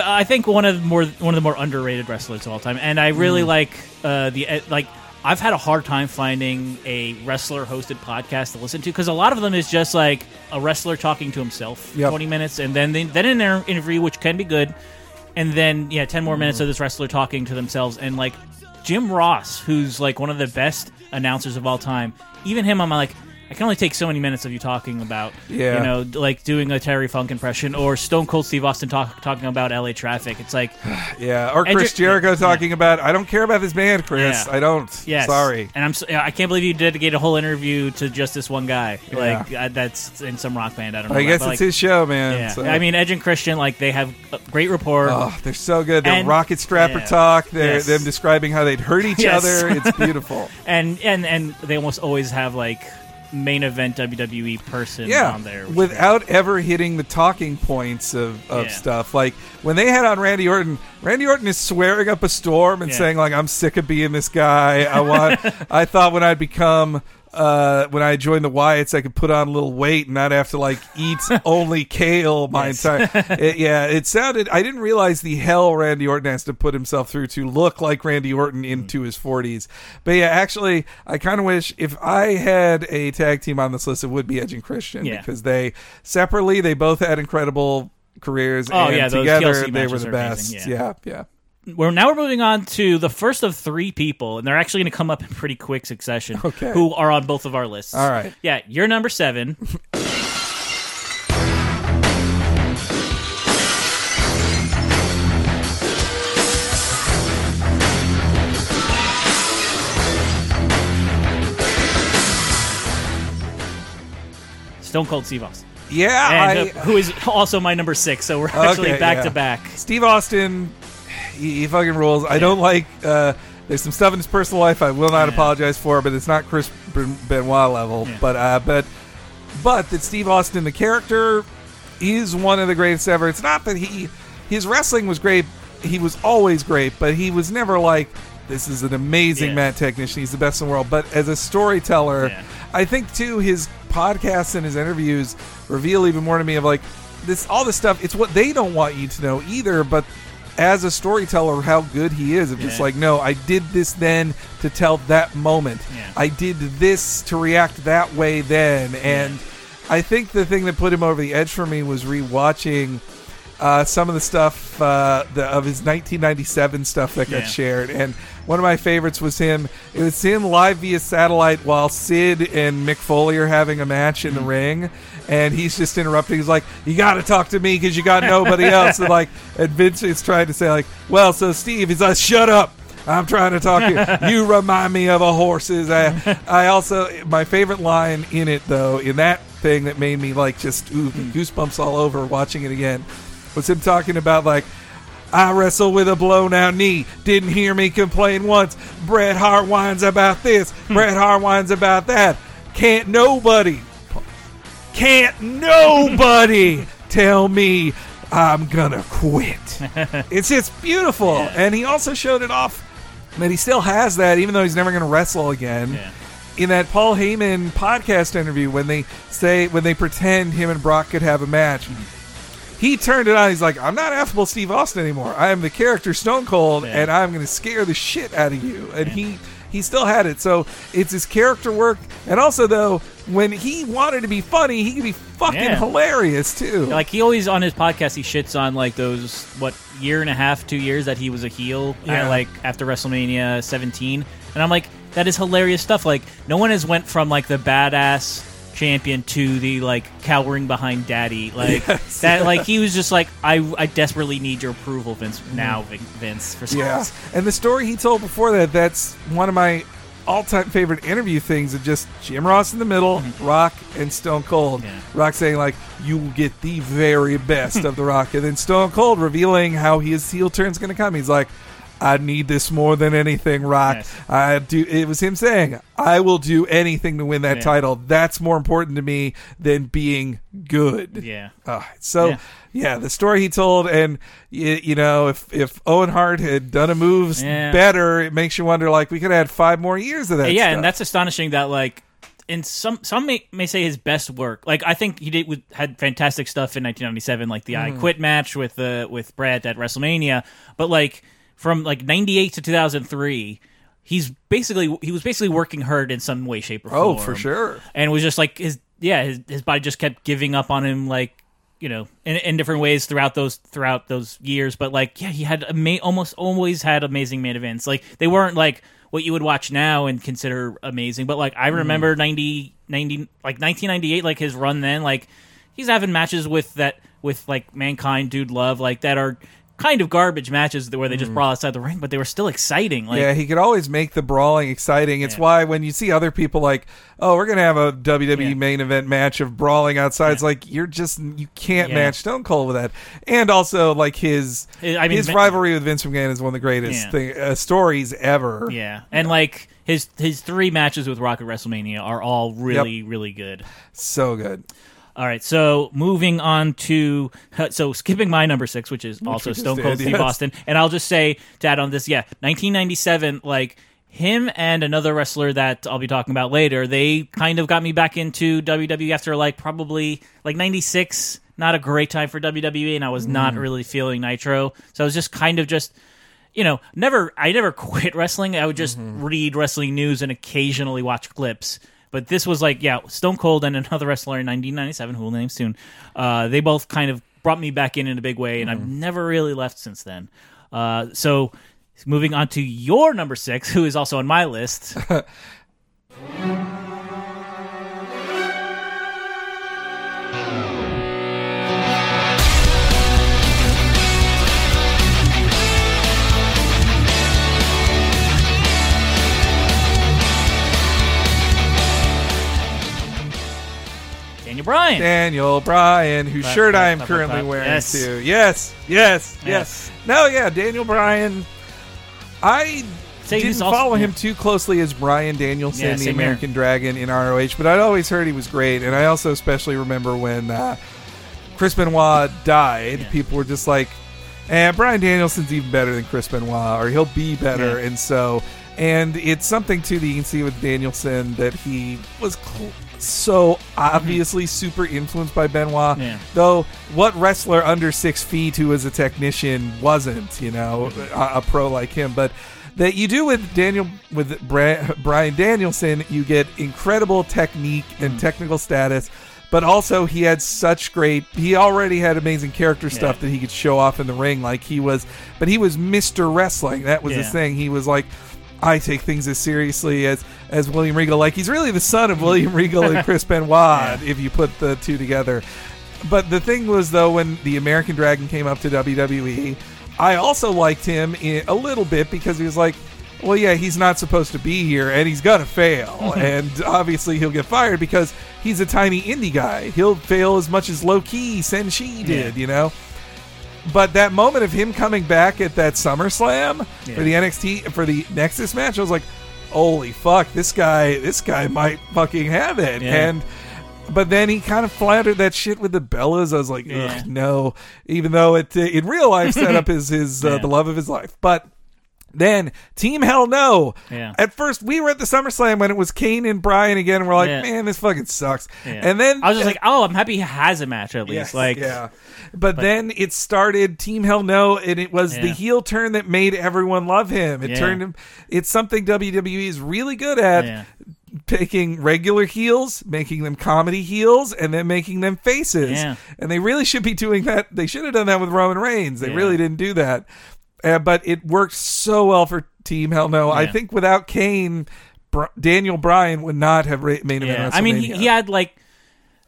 I think one of the more one of the more underrated wrestlers of all time, and I really Mm. like uh, the uh, like. I've had a hard time finding a wrestler hosted podcast to listen to because a lot of them is just like a wrestler talking to himself, Yep. twenty minutes, and then they, then an inter- interview which can be good, and then yeah, ten more minutes of this wrestler talking to themselves, and like Jim Ross, who's like one of the best announcers of all time. Even him, I'm like, I can only take so many minutes of you talking about, Yeah. you know, like doing a Terry Funk impression or Stone Cold Steve Austin talk, talking about LA traffic. It's like, yeah, or Chris Jericho yeah. talking about I don't care about this band, Chris. Yeah. I don't. yes, Sorry. And I'm, I can't believe you dedicate a whole interview to just this one guy. Yeah. Like uh, that's in some rock band. I don't know. I guess it's like, his show, man. Yeah, so- I mean Edge and Christian, like they have a great rapport. Oh, they're so good. They're And- rocket strapper yeah. talk. They're Yes. them describing how they'd hurt each Yes. other. It's beautiful. and and and they almost always have like main event WWE person yeah, on there without ever hitting the talking points of, of Yeah. stuff. Like when they had on Randy Orton, Randy Orton is swearing up a storm and Yeah. saying like, "I'm sick of being this guy. I want. I thought when I'd become." Uh, when I joined the Wyatts, I could put on a little weight and not have to like eat only kale my Yes. entire. It, yeah, it sounded. I didn't realize the hell Randy Orton has to put himself through to look like Randy Orton into his forties. But yeah, actually, I kind of wish if I had a tag team on this list, it would be Edge and Christian Yeah. because they separately they both had incredible careers. Oh, and yeah, those together they were the best. amazing, yeah, yeah. yeah. We're now we're moving on to the first of three people, and they're actually going to come up in pretty quick succession. Okay. Who are on both of our lists? All right. Yeah, you're number seven. Stone Cold Steve Austin, Yeah, and I, uh, who is also my number six. So we're actually Okay, back yeah. to back. Steve Austin, he, he fucking rules. I don't like. Uh, there's some stuff in his personal life I will not apologize for, but it's not Chris Benoit level. But uh, but but that Steve Austin, the character, is one of the greatest ever. It's not that he his wrestling was great. He was always great, but he was never like this is an amazing Yeah. mat technician. He's the best in the world. But as a storyteller, Yeah. I think too his podcasts and his interviews reveal even more to me of like this all this stuff. It's what they don't want you to know either, but as a storyteller, how good he is of just Yeah. like, no, I did this then to tell that moment. Yeah. I did this to react that way then, and I think the thing that put him over the edge for me was rewatching. Uh, some of the stuff uh, the, of his 1997 stuff that got Yeah. shared, and one of my favorites was him. It was him live via satellite while Sid and Mick Foley are having a match in the ring, and he's just interrupting. He's like, "You got to talk to me because you got nobody else." And like, and Vince is trying to say like, "Well, so Steve," he's like, "Shut up." I'm trying to talk to you. You remind me of a horse's. I, I also my favorite line in it though in that thing that made me like just ooh, goosebumps all over watching it again was him talking about like I wrestle with a blown out knee. Didn't hear me complain once. Bret Hart whines about this. Hmm. Bret Hart whines about that. Can't nobody, can't nobody tell me I'm gonna quit. it's just beautiful. And he also showed it off that he still has that, even though he's never gonna wrestle again. Yeah. In that Paul Heyman podcast interview, when they say when they pretend him and Brock could have a match, hmm. He turned it on. He's like, "I'm not affable Steve Austin anymore. I am the character Stone Cold, Yeah. and I'm going to scare the shit out of you." And he he still had it. So it's his character work, and also though when he wanted to be funny, he could be fucking Yeah. hilarious too. Like he always on his podcast, he shits on like those what year and a half, two years that he was a heel. Yeah. At, like after WrestleMania 17, and I'm like, that is hilarious stuff. Like no one has went from like the badass champion to the like cowering behind daddy. Like Yes. that. Like he was just like, I I desperately need your approval, Vince. Now, Vince. For some Mm-hmm. Yeah, and the story he told before that, that's one of my all-time favorite interview things of just Jim Ross in the middle, Rock and Stone Cold. Mm-hmm. Yeah. Rock saying like, "You will get the very best of the Rock," and then Stone Cold revealing how his heel turn's going to come. He's like. I need this more than anything, Rock. Yes. I do. It was him saying, "I will do anything to win that Yeah. title. That's more important to me than being good." Yeah. Uh, so Yeah. yeah. the story he told, and you, you know, if if Owen Hart had done a moves Yeah. better, it makes you wonder. Like we could have had five more years of that. yeah, stuff. and that's astonishing that like in some some may, may say his best work. Like I think he did with, had fantastic stuff in 1997, like the Mm-hmm. I Quit match with uh, with Bret at WrestleMania. But like from like 98 to 2003, he's basically he was basically working hard in some way, shape, or form. Oh, for sure. And was just like his yeah his his body just kept giving up on him like. You know, in, in different ways throughout those throughout those years, but like, yeah, he had ama- almost always had amazing main events. Like they weren't like what you would watch now and consider amazing. But like I hmm. remember 90, 90 like nineteen ninety eight, like his run then, like he's having matches with that with like mankind, dude, love, like that are kind of garbage matches where they just brawl outside the ring, but they were still exciting. Like yeah, he could always make the brawling exciting. It's Yeah. why when you see other people like, oh, we're gonna have a WWE Yeah. main event match of brawling outside, it's like you're just you can't Yeah. match Stone Cold with that. And also like his I mean, his rivalry with Vince McMahon is one of the greatest Yeah. thing, uh, stories ever. yeah, and like his his three matches with Rock at WrestleMania are all really really good. So good. All right, so moving on to so skipping my number six, which is also Stone Cold did, Steve yes. Austin, and I'll just say to add on this, yeah, 1997, like him and another wrestler that I'll be talking about later, they kind of got me back into WWE after like probably like 96. Not a great time for WWE, and I was Mm. not really feeling Nitro, so I was just kind of just you know, never I never quit wrestling. I would just Mm-hmm. read wrestling news and occasionally watch clips. But this was like, yeah, Stone Cold and another wrestler in 1997, who will name soon. Uh, they both kind of brought me back in in a big way, and Mm-hmm. I've never really left since then. Uh, so, moving on to your number six, who is also on my list. Daniel Bryan. Daniel Bryan, whose Clap, shirt clap, I am clap, currently clap. wearing Yes. too. Yes, yes, yes, Yes. No, yeah, Daniel Bryan. I Say didn't also- follow him too closely as Bryan Danielson, Yeah, the same here. American Dragon in ROH, but I'd always heard he was great, and I also especially remember when uh, Chris Benoit died. Yeah. People were just like, "And Bryan Danielson's even better than Chris Benoit, or he'll be better," Yeah. and so. And it's something too that you can see with Danielson that he was cl- so obviously super influenced by Benoit. Yeah. Though, what wrestler under six feet who was a technician wasn't, you know, a, a pro like him? But that you do with Daniel, with Bra- Bryan Danielson, you get incredible technique and hmm. technical status. But also, he had such great. He already had amazing character stuff that he could show off in the ring. Like he was, but he was Mister Wrestling. That was his thing. He was like, I take things as seriously as as William Regal. Like he's really the son of William Regal and Chris Benoit. If you put the two together, but the thing was though, when the American Dragon came up to WWE, I also liked him in, a little bit because he was like. Well, yeah, he's not supposed to be here, and he's gonna fail, mm-hmm. and obviously he'll get fired because he's a tiny indie guy. He'll fail as much as Low Ki Senshi did, Yeah. you know. But that moment of him coming back at that SummerSlam Yeah. for the NXT for the Nexus match, I was like, "Holy fuck, this guy, this guy might fucking have it." Yeah. And but then he kind of flattered that shit with the Bellas. I was like, Yeah. No. Even though it in real life set up his his uh, Yeah. the love of his life, but Then Team Hell No. Yeah. At first, we were at the SummerSlam when it was Kane and Bryan again, and we're like, Yeah. man, this fucking sucks. Yeah. And then I was just like, oh, I'm happy he has a match at least. Yes, like, yeah. But, then it started Team Hell No, and it was the Yeah. heel turn that made everyone love him. It Yeah. turned him. It's something WWE is really good at. Yeah. Taking regular heels, making them comedy heels, and then making them faces. Yeah. And they really should be doing that. They should have done that with Roman Reigns. They Yeah. really didn't do that. Uh, but it worked so well for Team Hell No. I think without Kane, Br- Daniel Bryan would not have ra- made Yeah, I mean, he, he had like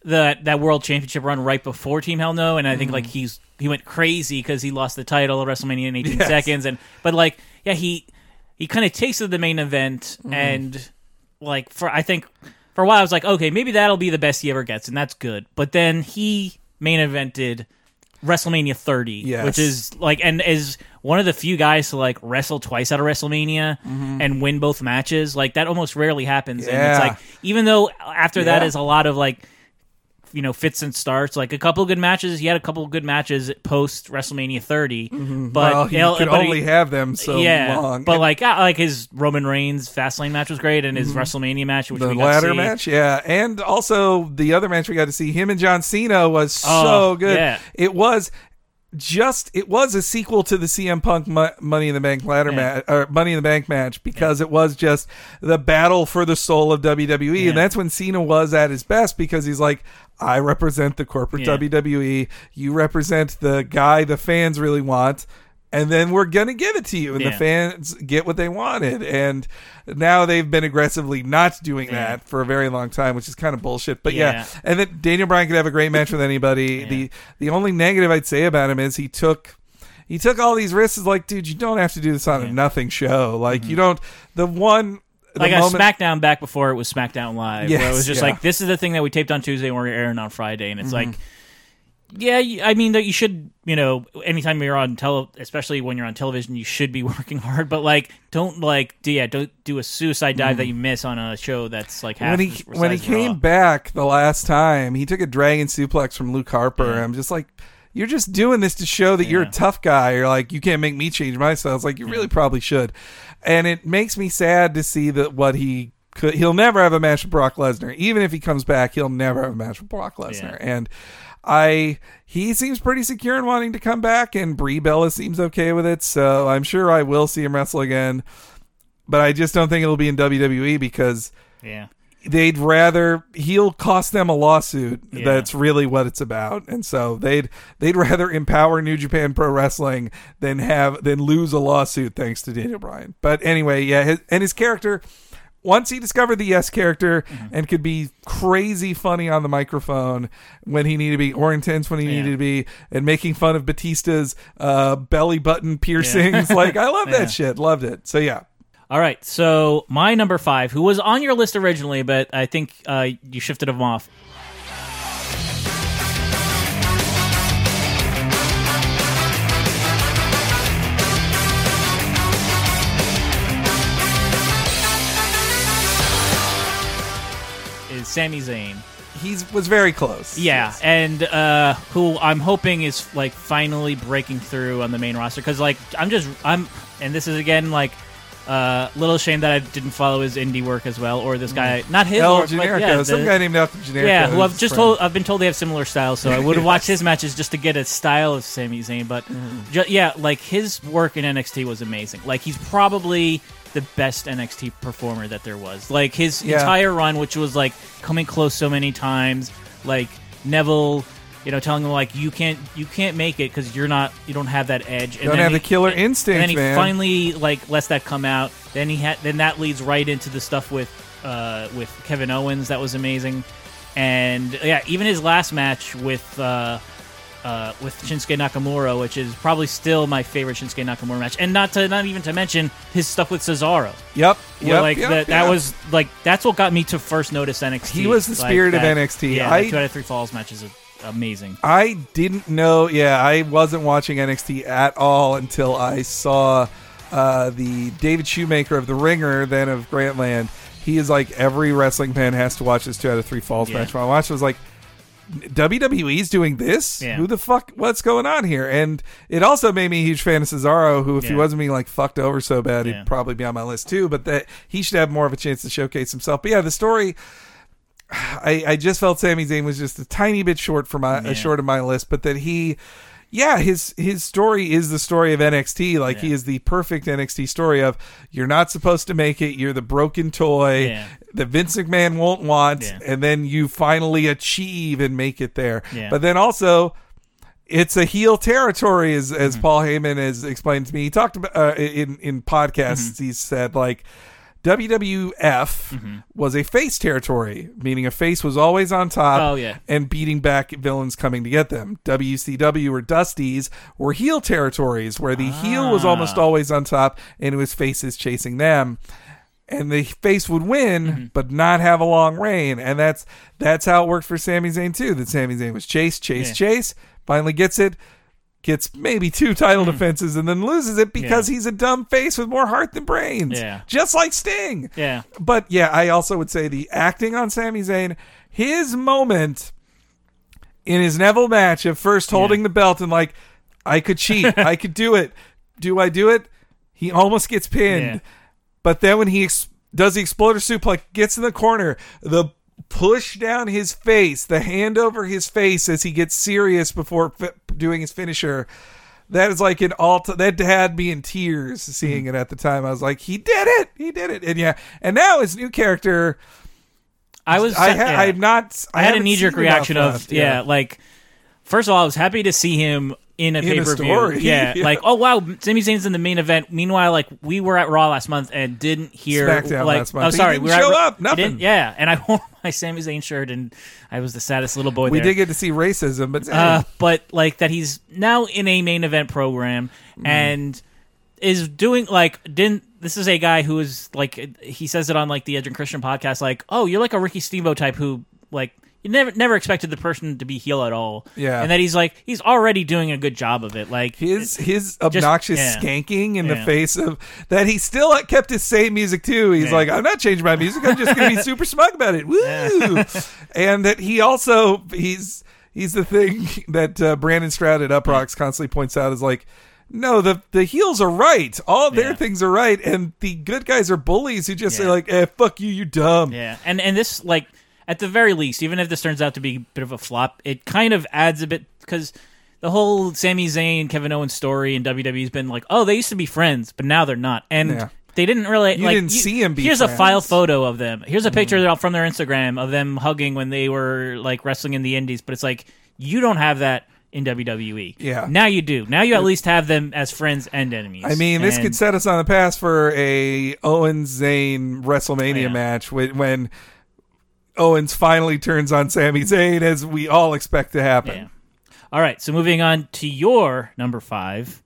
the that world championship run right before Team Hell No, and I Mm-hmm. think like he's he went crazy because he lost the title at WrestleMania in 18 Yes. seconds, and but like yeah, he he kind of tasted the main event, Mm-hmm. and like for I think for a while I was like, okay, maybe that'll be the best he ever gets, and that's good. But then he main evented WrestleMania 30, Yes. which is like and is one of the few guys to like wrestle twice at a WrestleMania and win both matches. Like that almost rarely happens. And it's Mm-hmm. Like even though after that Yeah. is a lot of like you know fits and starts like a couple good matches he had a couple good matches post WrestleMania 30 but Mm-hmm. well, he could but he- only have them so yeah long. but And- like uh, like his Roman Reigns Fastlane match was great and his WrestleMania match which Mm-hmm. the we ladder match, yeah, and also the other match we got to see him and John Cena was Oh, so good. yeah. It was just it was a sequel to the CM Punk Mo- Money in the Bank ladder Yeah. match or Money in the Bank match because it was just the battle for the soul of WWE, Yeah. and that's when Cena was at his best because he's like. I represent the corporate Yeah. WWE. You represent the guy the fans really want, and then we're gonna give it to you, and the fans get what they wanted. And now they've been aggressively not doing Yeah. that for a very long time, which is kind of bullshit. But yeah, Yeah. and then Daniel Bryan could have a great match with anybody. Yeah. The the only negative I'd say about him is he took he took all these risks. It's Like, dude, you don't have to do this on a Yeah. Mm-hmm. nothing show. Like, you don't. The one. The like a moment, SmackDown back before it was SmackDown Live, where it was just yeah. like this is the thing that we taped on Tuesday and we're airing on Friday, and it's Mm-hmm. like, yeah, I mean that you should, you know, anytime you're on tele, especially when you're on television, you should be working hard, but like, don't like, do, yeah, don't do a suicide dive that hmm. you miss on a show that's like half when he when he size of Raw. came back the last time, he took a dragon suplex from Luke Harper. Yeah. I'm just like, you're just doing this to show that you're a tough guy. You're like, you can't make me change my style. It's like you really probably should. And it makes me sad to see that what he could. He'll never have a match with Brock Lesnar. Even if he comes back, he'll never have a match with Brock Lesnar. Yeah. And I he seems pretty secure in wanting to come back, and Brie Bella seems okay with it. So I'm sure I will see him wrestle again. But I just don't think it'll be in WWE because yeah, they'd rather he'll cost them a lawsuit Yeah. that's really what it's about and so they'd they'd rather empower new japan pro wrestling than have than lose a lawsuit thanks to daniel bryan but anyway yeah his, and his character once he discovered the yes character Mm-hmm. and could be crazy funny on the microphone when he needed to be or intense when he Yeah. needed to be and making fun of batista's uh, belly button piercings like i love Yeah. that shit loved it so yeah All right, so my number five, who was on your list originally, but I think uh, you shifted him off. Sami Zayn? he was very close Yeah, Yes. and uh, who I'm hoping is like finally breaking through on the main roster because like I'm just I'm and this is again like a uh, little shame that I didn't follow his indie work as well or this guy not his El work, Generico, yeah, some the- guy named after Generico. yeah, who I've just told I've been told they have similar styles, so I would have watched his matches just to get a style of Sami Zayn. But Mm-hmm. ju- yeah, like his work in NXT was amazing. Like he's probably the best NXT performer that there was. Like his Yeah. entire run, which was like coming close so many times, like Neville. You know, telling him like you can't, you can't make it because you're not, you don't have that edge. And Don't have he- the killer and- instinct, And then he man. finally like lets that come out. Then he had, then that leads right into the stuff with, uh, with Kevin Owens. That was amazing. And yeah, even his last match with uh, uh, with Shinsuke Nakamura, which is probably still my favorite Shinsuke Nakamura match, and not to not even to mention his stuff with Cesaro. Yep. Yep. like yep, that, that was like that's what got me to first notice NXT. He was the Like, spirit of NXT. Yeah, I- two out of three falls matches are amazing. I didn't know. Yeah, I wasn't watching NXT at all until I saw uh, the David Shoemaker of the Ringer, then of Grantland. He is like every wrestling fan has to watch this two out of three falls Yeah. match. When I watched, I was like, WWE's doing this? Yeah. Who the fuck? What's going on here? And it also made me a huge fan of Cesaro, who, if he wasn't being like fucked over so bad, Yeah. he'd probably be on my list too. But that he should have more of a chance to showcase himself. But yeah, the story. I, I just felt Sami Zayn was just a tiny bit short for my Yeah. uh, short of my list, but that he, yeah, his his story is the story of NXT. Like he is the perfect NXT story of you're not supposed to make it, you're the broken toy Yeah. That Vince McMahon won't want, Yeah. and then you finally achieve and make it there. Yeah. But then also. It's a heel territory, as as Mm-hmm. Paul Heyman has explained to me. He talked about uh, in in podcasts. Mm-hmm. He said like WWF Mm-hmm. was a face territory, meaning a face was always on top Oh, yeah. and beating back villains coming to get them. WCW or Dusties were heel territories where the heel was almost Ah. always on top and it was faces chasing them. And the face would win, Mm-hmm. but not have a long reign, and that's that's how it worked for Sami Zayn too. That Sami Zayn was chase, chase, Yeah. chase, finally gets it, gets maybe two title defenses, and then loses it because Mm. Yeah. he's a dumb face with more heart than brains. Yeah. just like Sting. Yeah. But yeah, I also would say the acting on Sami Zayn, his moment in his Neville match of first holding the belt and like, I could cheat, I could do it. Do I do it? He almost gets pinned. Yeah. But then when he ex- does the exploder suplex, gets in the corner, the push down his face, the hand over his face as he gets serious before fi- doing his finisher. That is like an all. that had me in tears seeing Mm-hmm. it at the time. I was like, he did it, he did it, and yeah. And now his new character, I was. I ha- yeah. I'm not. I, I had a knee jerk reaction of left, yeah. like first of all, I was happy to see him in a pay per view. Yeah, yeah. like oh wow, Sami Zayn's in the main event. Meanwhile, like we were at Raw last month and didn't hear SmackDown like last month. oh sorry, we were show at, up, nothing. yeah, and I wore my Sami Zayn shirt and I was the saddest little boy We there. did get to see racism, but uh, but like that he's now in a main event program Mm. and is doing like didn't this is a guy who is like he says it on like the Edge and Christian podcast like oh you're like a Ricky Steamboat type who like you never never expected the person to be heel at all Yeah. and that he's like he's already doing a good job of it like his his obnoxious yeah. skanking in the face of that he still kept his same music too. He's Yeah. like, I'm not changing my music. I'm just gonna be super smug about it. Woo! and that he also he's he's the thing that uh, Brandon Stroud at Uproxx constantly points out is like. No, the the heels are right. All their Yeah. things are right, and the good guys are bullies who just say like, "Eh, fuck you, you dumb." Yeah, and and this like at the very least, even if this turns out to be a bit of a flop, it kind of adds a bit because the whole Sami Zayn Kevin Owens story in WWE's been like, oh, they used to be friends, but now they're not, and Yeah. they didn't really. You like, didn't see 'em be Here's a file. Mm. photo of them. Here's a picture from their Instagram of them hugging when they were like wrestling in the Indies, but it's like you don't have that. In WWE, Yeah. Now you do. Now you at least have them as friends and enemies. I mean, this And- could set us on the path for a Owens Zayn WrestleMania Yeah. match when, when Owens finally turns on Sami Zayn, as we all expect to happen. Yeah. All right. So moving on to your number five.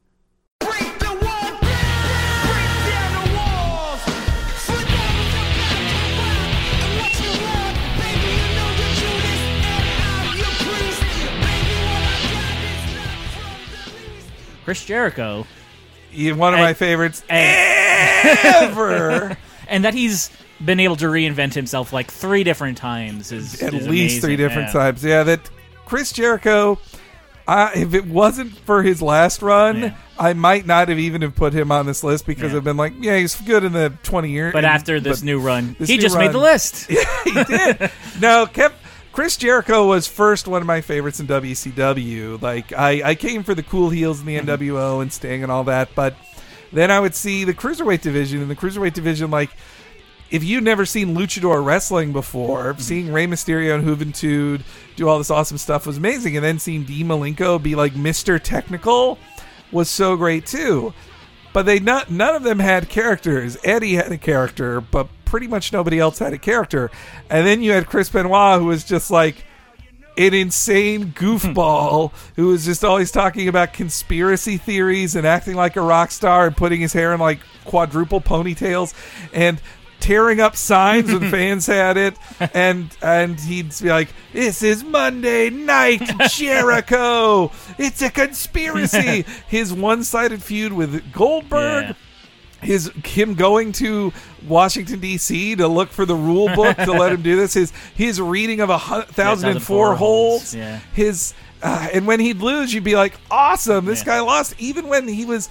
Break the wall down, break down the walls. Flip over the back and watch you walk. Baby, you know the Judas and I'm your priest. Baby, what I got is not from the least. Chris Jericho, One of And- my favorites and, ever. and that he's been able to reinvent himself like three different times is At is least three different Yeah. times. Yeah, that Chris Jericho. Uh, if it wasn't for his last run, Yeah. I might not have even have put him on this list because Yeah. I've been like, yeah, he's good in the twenty years. But after this but- new run, this he new just made the list. Yeah, he did. No, kept Chris Jericho was first one of my favorites in WCW. Like I, I came for the cool heels in the NWO and Sting and all that, but then I would see the cruiserweight division and the cruiserweight division like if you'd never seen luchador wrestling before, mm-hmm. seeing Rey Mysterio and Juventud do all this awesome stuff was amazing, and then seeing Dean Malenko be like Mister Technical was so great too. But they not none of them had characters. Eddie had a character, but pretty much nobody else had a character. And then you had Chris Benoit, who was just like an insane goofball hmm. who was just always talking about conspiracy theories and acting like a rock star and putting his hair in like quadruple ponytails and tearing up signs when fans had it and and he'd be like this is monday night jericho it's a conspiracy his one-sided feud with goldberg Yeah. his him going to Washington D.C. to look for the rule book to let him do this. His his reading of a thousand and four 1004 holds, holds. yeah. His uh, and when he'd lose, you'd be like, awesome, this Yeah. guy lost. Even when he was.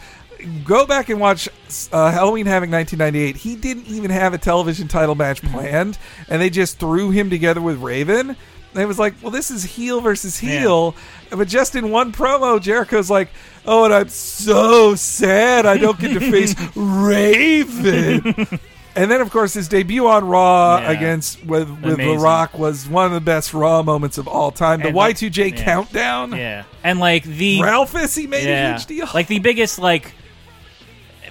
Go back and watch uh, Halloween Havoc 1998. He didn't even have a television title match Mm-hmm. planned, and they just threw him together with Raven. And it was like, well, this is heel versus Yeah. heel. But just in one promo, Jericho's like, "Oh, and I'm so sad I don't get to face Raven." and then, of course, his debut on Raw Yeah. against with with The Rock was one of the best Raw moments of all time. The And, Y2J yeah. countdown, Yeah, and like the Ralphus, he made a huge deal. like the biggest like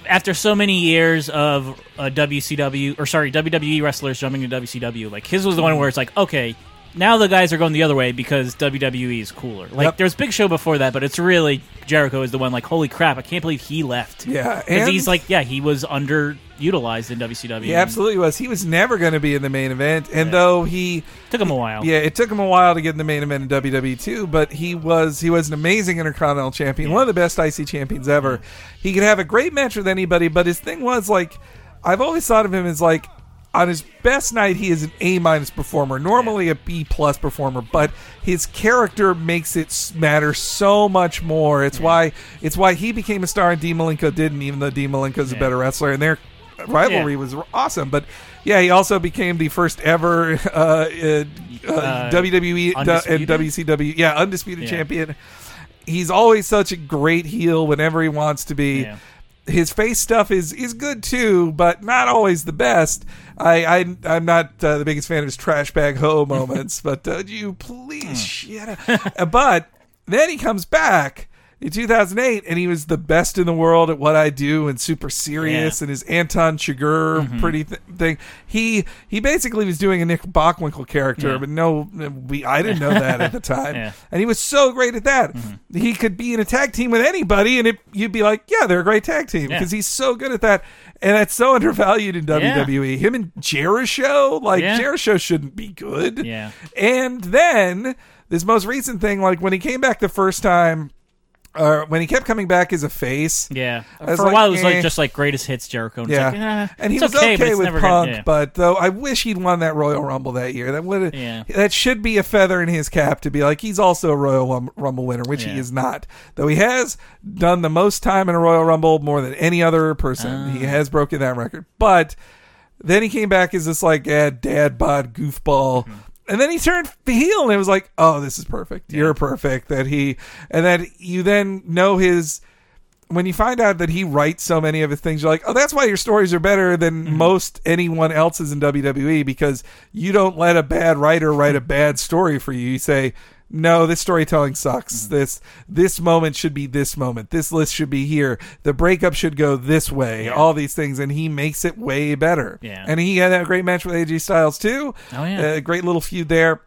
after so many years of uh, WCW or sorry WWE wrestlers jumping to WCW, like his was the one where it's like okay. Now the guys are going the other way because WWE is cooler. Like Yep. there's Big Show before that, but it's really Jericho is the one. Like holy crap, I can't believe he left. yeah, because and he's like yeah, he was underutilized in WCW. he absolutely was. He was never going to be in the main event, and though he took him a while. Yeah, it took him a while to get in the main event in WWE too, but he was he was an amazing Intercontinental Champion, one of the best IC champions ever. He could have a great match with anybody, but his thing was like I've always thought of him as like on his best night he is an A minus performer, normally a B plus performer, but his character makes it matter so much more. It's why it's why he became a star and D Malenko didn't, even though Dean Malenko's a better wrestler, and their rivalry Yeah. was awesome. But yeah, he also became the first ever uh, uh, uh, Uh, WWE and WCW, yeah, undisputed Yeah. champion. He's always such a great heel whenever he wants to be. Yeah. His face stuff is is good too, but not always the best. I, I I'm not uh, the biggest fan of his trash bag ho moments, but uh, you please up. Uh, but then he comes back in 2008, and he was the best in the world at what I do, and super serious, Yeah. and his Anton Chigurh mm-hmm. pretty th- thing. He he basically was doing a Nick Bockwinkel character, Yeah. but no, we I didn't know that at the time, Yeah. and he was so great at that. Mm-hmm. He could be in a tag team with anybody, and it, you'd be like, yeah, they're a great tag team because he's so good at that, and that's so undervalued in WWE. Him and Jericho, like. Jericho shouldn't be good. Yeah. And then this most recent thing, like when he came back the first time, or when he kept coming back as a face. Yeah, for a like, while it was eh. like just like greatest hits Jericho. And Yeah, like, eh, and he was okay, okay, with Punk, Gonna, yeah. but though I wish he'd won that Royal Rumble that year. That would Yeah. that should be a feather in his cap to be like he's also a Royal Rumble winner, which he is not. Though he has done the most time in a Royal Rumble more than any other person. Ah. He has broken that record, but then he came back as this like eh, dad bod goofball. Mm-hmm. And then he turned the heel, and it was like, "Oh, this is perfect. You're perfect." That he, and then you then know his when you find out that he writes so many of his things, you're like, oh, that's why your stories are better than Mm-hmm. most anyone else's in WWE because you don't let a bad writer write a bad story for you. You say, no, this storytelling sucks. Mm-hmm. This this moment should be this moment. This list should be here. The breakup should go this way. Yeah. All these things, and he makes it way better. Yeah. and he had a great match with AJ Styles too. Oh, yeah. a great little feud there.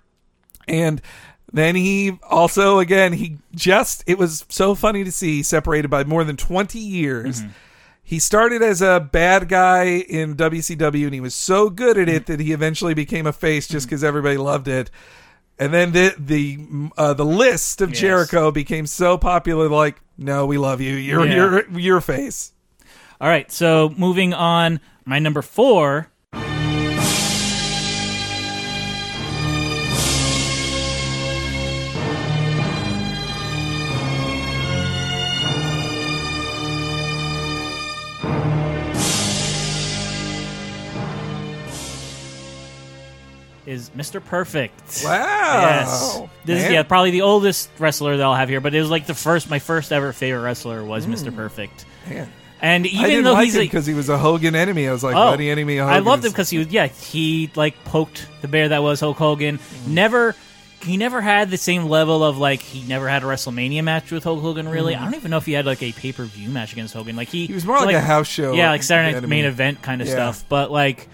And then he also, again, he just, it was so funny to see separated by more than 20 years. Mm-hmm. He started as a bad guy in WCW and he was so good at it mm-hmm. that he eventually became a face just mm-hmm. because everybody loved it. And then the the uh, the list of Yes. Jericho became so popular. Like, no, we love you. You're Yeah. you're you're face. All right, so moving on, my number four. Is Mr. Perfect. Wow. Yes. This is Man. yeah, probably the oldest wrestler that I'll have here, but it was like the first my first ever favorite wrestler was Mr. Perfect. Man. And I even didn't though like he's because he was a Hogan enemy. I was like, Oh, buddy enemy. of I loved him because he was yeah he like poked the bear that was Hulk Hogan. Mm. Never he never had the same level of like he never had a WrestleMania match with Hulk Hogan. Really, I don't even know if he had like a pay per view match against Hogan. Like he Mm. He was more like, a house show. yeah like Saturday Night enemy. Main Event kind of Yeah. stuff. But like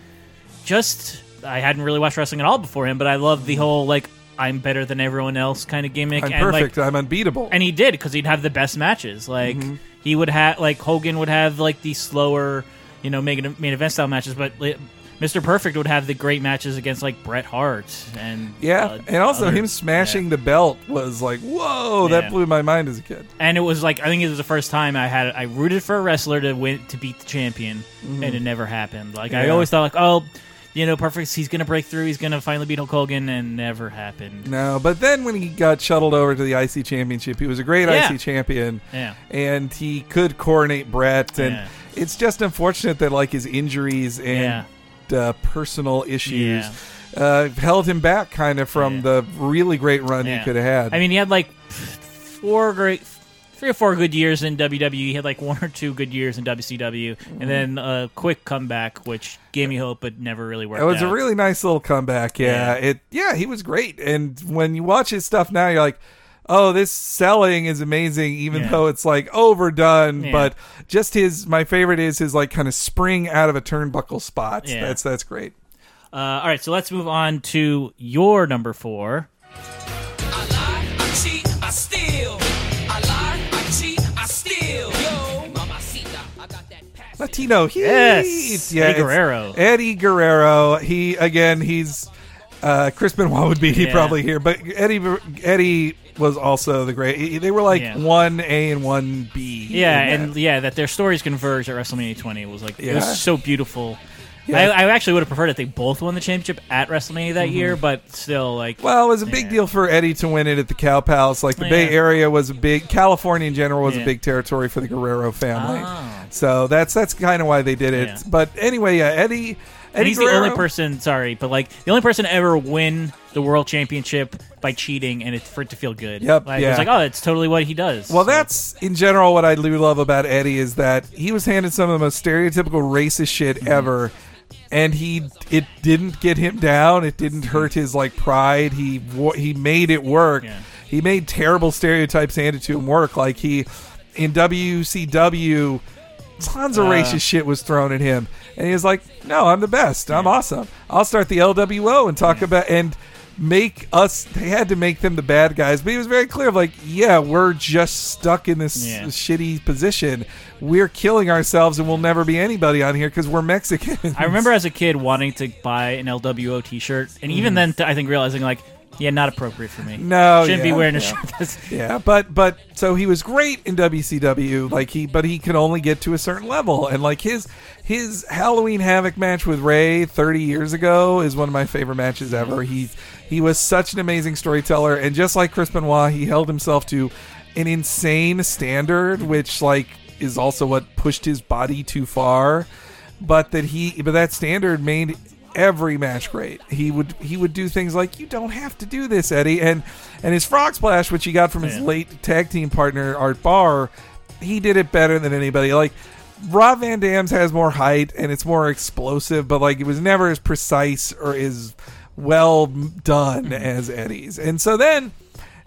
just I hadn't really watched wrestling at all before him, but I loved the whole like I'm better than everyone else kind of gimmick. I'm and like perfect. I'm unbeatable. and he did because he'd have the best matches. Like Mm-hmm. he would have, like Hogan would have like the slower, you know, main main event style matches. But Mr. Perfect would have the great matches against like Bret Hart and Yeah, uh, and also other- him smashing yeah. the belt was like, whoa, Yeah. that blew my mind as a kid. And it was like I think it was the first time I had I rooted for a wrestler to win to beat the champion, and it never happened. Like I Mm-hmm. Always thought like oh. You know, perfect. He's gonna break through. He's gonna finally beat Hulk Hogan, and never happened. No, but then when he got shuttled over to the IC championship, he was a great Yeah. IC champion. Yeah. And he could coronate Bret. And Yeah. it's just unfortunate that, like, his injuries and uh, personal issues Yeah. uh, held him back kind of from Yeah. the really great run Yeah. he could have had. I mean, he had like four great, three or four good years in WWE. He had like one or two good years in WCW, Mm-hmm. and then a quick comeback, which gave me hope, but never really worked. It was a really nice little comeback. Yeah, Yeah. it. Yeah, he was great. And when you watch his stuff now, you're like, oh, this selling is amazing, even Yeah. though it's like overdone. Yeah. But just his, my favorite is his like kind of spring out of a turnbuckle spots. Yeah. That's that's great. Uh, all right, so let's move on to your number four. Latino Heat. Yes, yeah, Eddie Guerrero. Eddie Guerrero. He again. He's uh, Chris Benoit would be he Yeah. probably here, but Eddie Eddie was also the great. They were like Yeah. one A and one B. Yeah, and that. yeah, that their stories converged at WrestleMania 20 was like it was so beautiful. Yeah. I, I actually would have preferred if they both won the championship at WrestleMania that year, but still, like, Mm-hmm. Well, it was a big Yeah. deal for Eddie to win it at the Cow Palace. Like the Yeah. Bay Area was a big, California in general was a big territory for the Guerrero family. Oh. So that's that's kind of why they did it. But anyway, yeah, Eddie. and he's Guerrero, the only person. Sorry, but like the only person to ever win the world championship by cheating, and it, for it to feel good. Yep, like, yeah. it's like, oh, it's totally what he does. Well, So- that's in general what I do love about Eddie is that he was handed some of the most stereotypical racist shit Mm-hmm. ever, and he it didn't get him down. It didn't hurt his like pride. He he made it work. Yeah. He made terrible stereotypes handed to him work. Like he in WCW, tons of Uh. racist shit was thrown at him, and he was like, "No, I'm the best. I'm awesome. I'll start the LWO and talk about and." Make us. They had to make them the bad guys, but he was very clear. Of like, yeah, we're just stuck in this Yeah. shitty position. We're killing ourselves, and we'll never be anybody on here because we're Mexican. I remember as a kid wanting to buy an LWO T-shirt, and even mm. then, I think realizing like, yeah, not appropriate for me. No, shouldn't be wearing a yeah. shirt. That's, Yeah, but but so he was great in WCW, like he but he could only get to a certain level, and like his his Halloween Havoc match with Rey 30 years ago is one of my favorite matches ever. He he was such an amazing storyteller, and just like Chris Benoit, he held himself to an insane standard, which like is also what pushed his body too far. But that he but that standard made every match great. He would he would do things like you don't have to do this, Eddie, and and his frog splash, which he got from his late tag team partner Art Barr, he did it better than anybody. Like Rob Van Dam's has more height and it's more explosive, but like it was never as precise or as well done mm-hmm. as Eddie's. And so then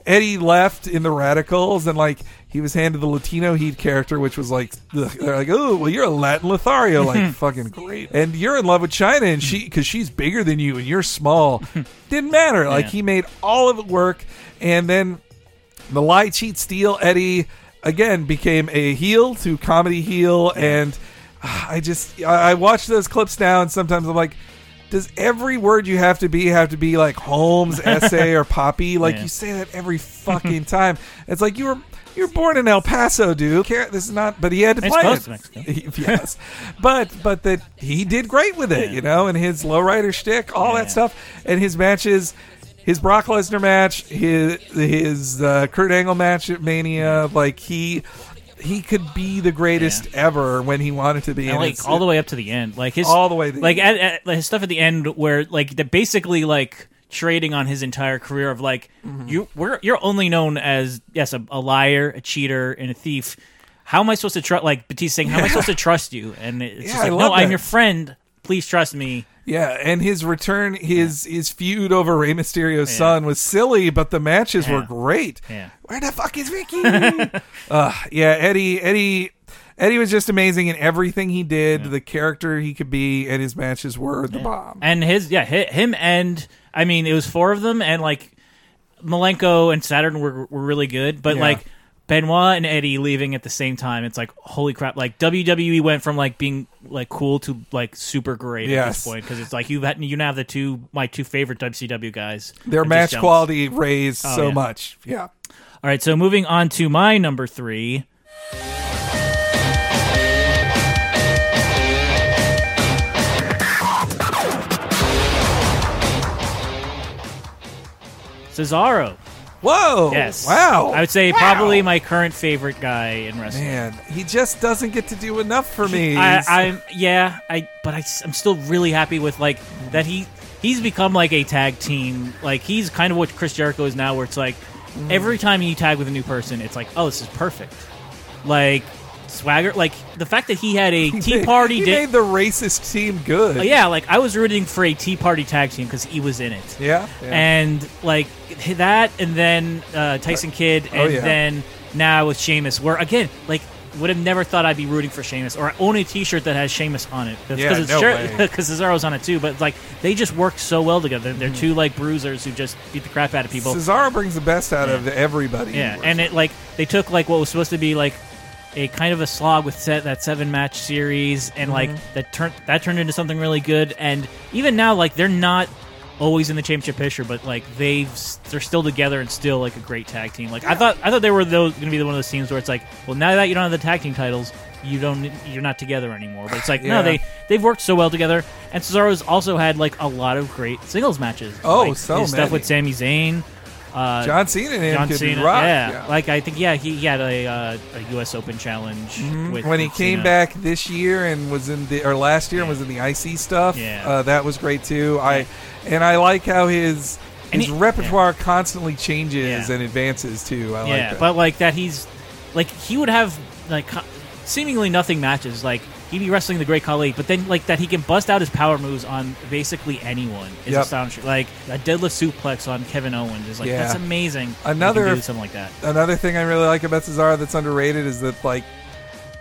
Eddie left in the Radicalz, and like he was handed the Latino Heat character, which was like they're like, oh, well, you're a Latin Lothario, like fucking great, and you're in love with Chyna, and she because she's bigger than you, and you're small. Didn't matter. Like Yeah. he made all of it work, and then the lie, cheat, steal Eddie again became a heel to comedy heel, and ah, I just I, I watch those clips now, and sometimes I'm like. Does every word you have to be have to be like Holmes, essay, or Poppy? Like Yeah. you say that every fucking time. It's like you were you were born in El Paso, dude. This is not, but he had to It's play close it. to Mexico. yes, but but that he did great with it, Yeah. you know, and his lowrider shtick, all Yeah. that stuff, and his matches, his Brock Lesnar match, his his uh, Kurt Angle match at Mania, like he he could be the greatest ever when he wanted to be, and like all the way up to the end, like his All the way the like at, at, his stuff at the end where like they're basically like trading on his entire career of like Mm-hmm. you we're you're only known as yes a, a liar, a cheater, and a thief. How am I supposed to trust? Like Batista saying, how am I supposed to trust you? And it's Yeah, just like, no, I'm your friend. Please trust me. Yeah, and his return, his his feud over Rey Mysterio's son was silly, but the matches were great. Yeah. Where the fuck is Ricky? uh, yeah, Eddie, Eddie, Eddie was just amazing in everything he did. The character he could be, and his matches were the bomb. And his yeah, hi- him and I mean it was four of them, and like Malenko and Saturn were were really good, but Yeah. like Benoit and Eddie leaving at the same time, it's like holy crap! Like WWE went from like being like cool to like super great at Yes. this point because it's like you've had, you now have the two my two favorite WCW guys. Their just match quality raised Oh, so yeah. much. Yeah. All right, so moving on to my number three. Cesaro. Whoa. Yes. Wow. I would say Wow. probably my current favorite guy in wrestling. Man, he just doesn't get to do enough for me. I, I'm yeah, I but I, am still really happy with like that he he's become like a tag team. Like he's kind of what Chris Jericho is now, where it's like mm. every time you tag with a new person, it's like oh this is perfect. Like swagger, like the fact that he had a Tea Party He did. made the racist team good. Uh, yeah, like I was rooting for a Tea Party tag team because he was in it. Yeah. yeah. And like that, and then uh, Tyson Kidd, and Oh, yeah. then now with Sheamus, where again, like would have never thought I'd be rooting for Sheamus or own a T-shirt that has Sheamus on it because Yeah, it's no sure because Cesaro's on it too. But like they just work so well together. Mm-hmm. They're two like bruisers who just beat the crap out of people. Cesaro brings the best out Yeah. of everybody. Yeah, and it like they took like what was supposed to be like a kind of a slog with set, that seven match series, and like Mm-hmm. that turned that turned into something really good. And even now, like they're not always in the championship picture, but like they've they're still together and still like a great tag team. Like I thought I thought they were those going to be one of those teams where it's like, well, now that you don't have the tag team titles. You don't. You're not together anymore. But it's like Yeah. no, they they've worked so well together. And Cesaro's also had like a lot of great singles matches. Oh, like, so stuff with Sami Zayn. Uh, John Cena and him John could Cena, rock. yeah. Like I think, yeah, he, he had a, uh, a U.S. Open challenge Mm-hmm. when he with came Cena. back this year and was in the or last year and was in the IC stuff. Yeah. Uh, that was great too. I and I like how his his he- repertoire constantly changes Yeah. and advances too. I like yeah, that. but like that, he's like he would have like seemingly nothing matches. Like he'd be wrestling the Great Khali, but then like that he can bust out his power moves on basically anyone is Yep. astonishing. Like a deadlift suplex on Kevin Owens is like Yeah. that's amazing. He can Another- do something like that. Another thing I really like about Cesaro that's underrated is that like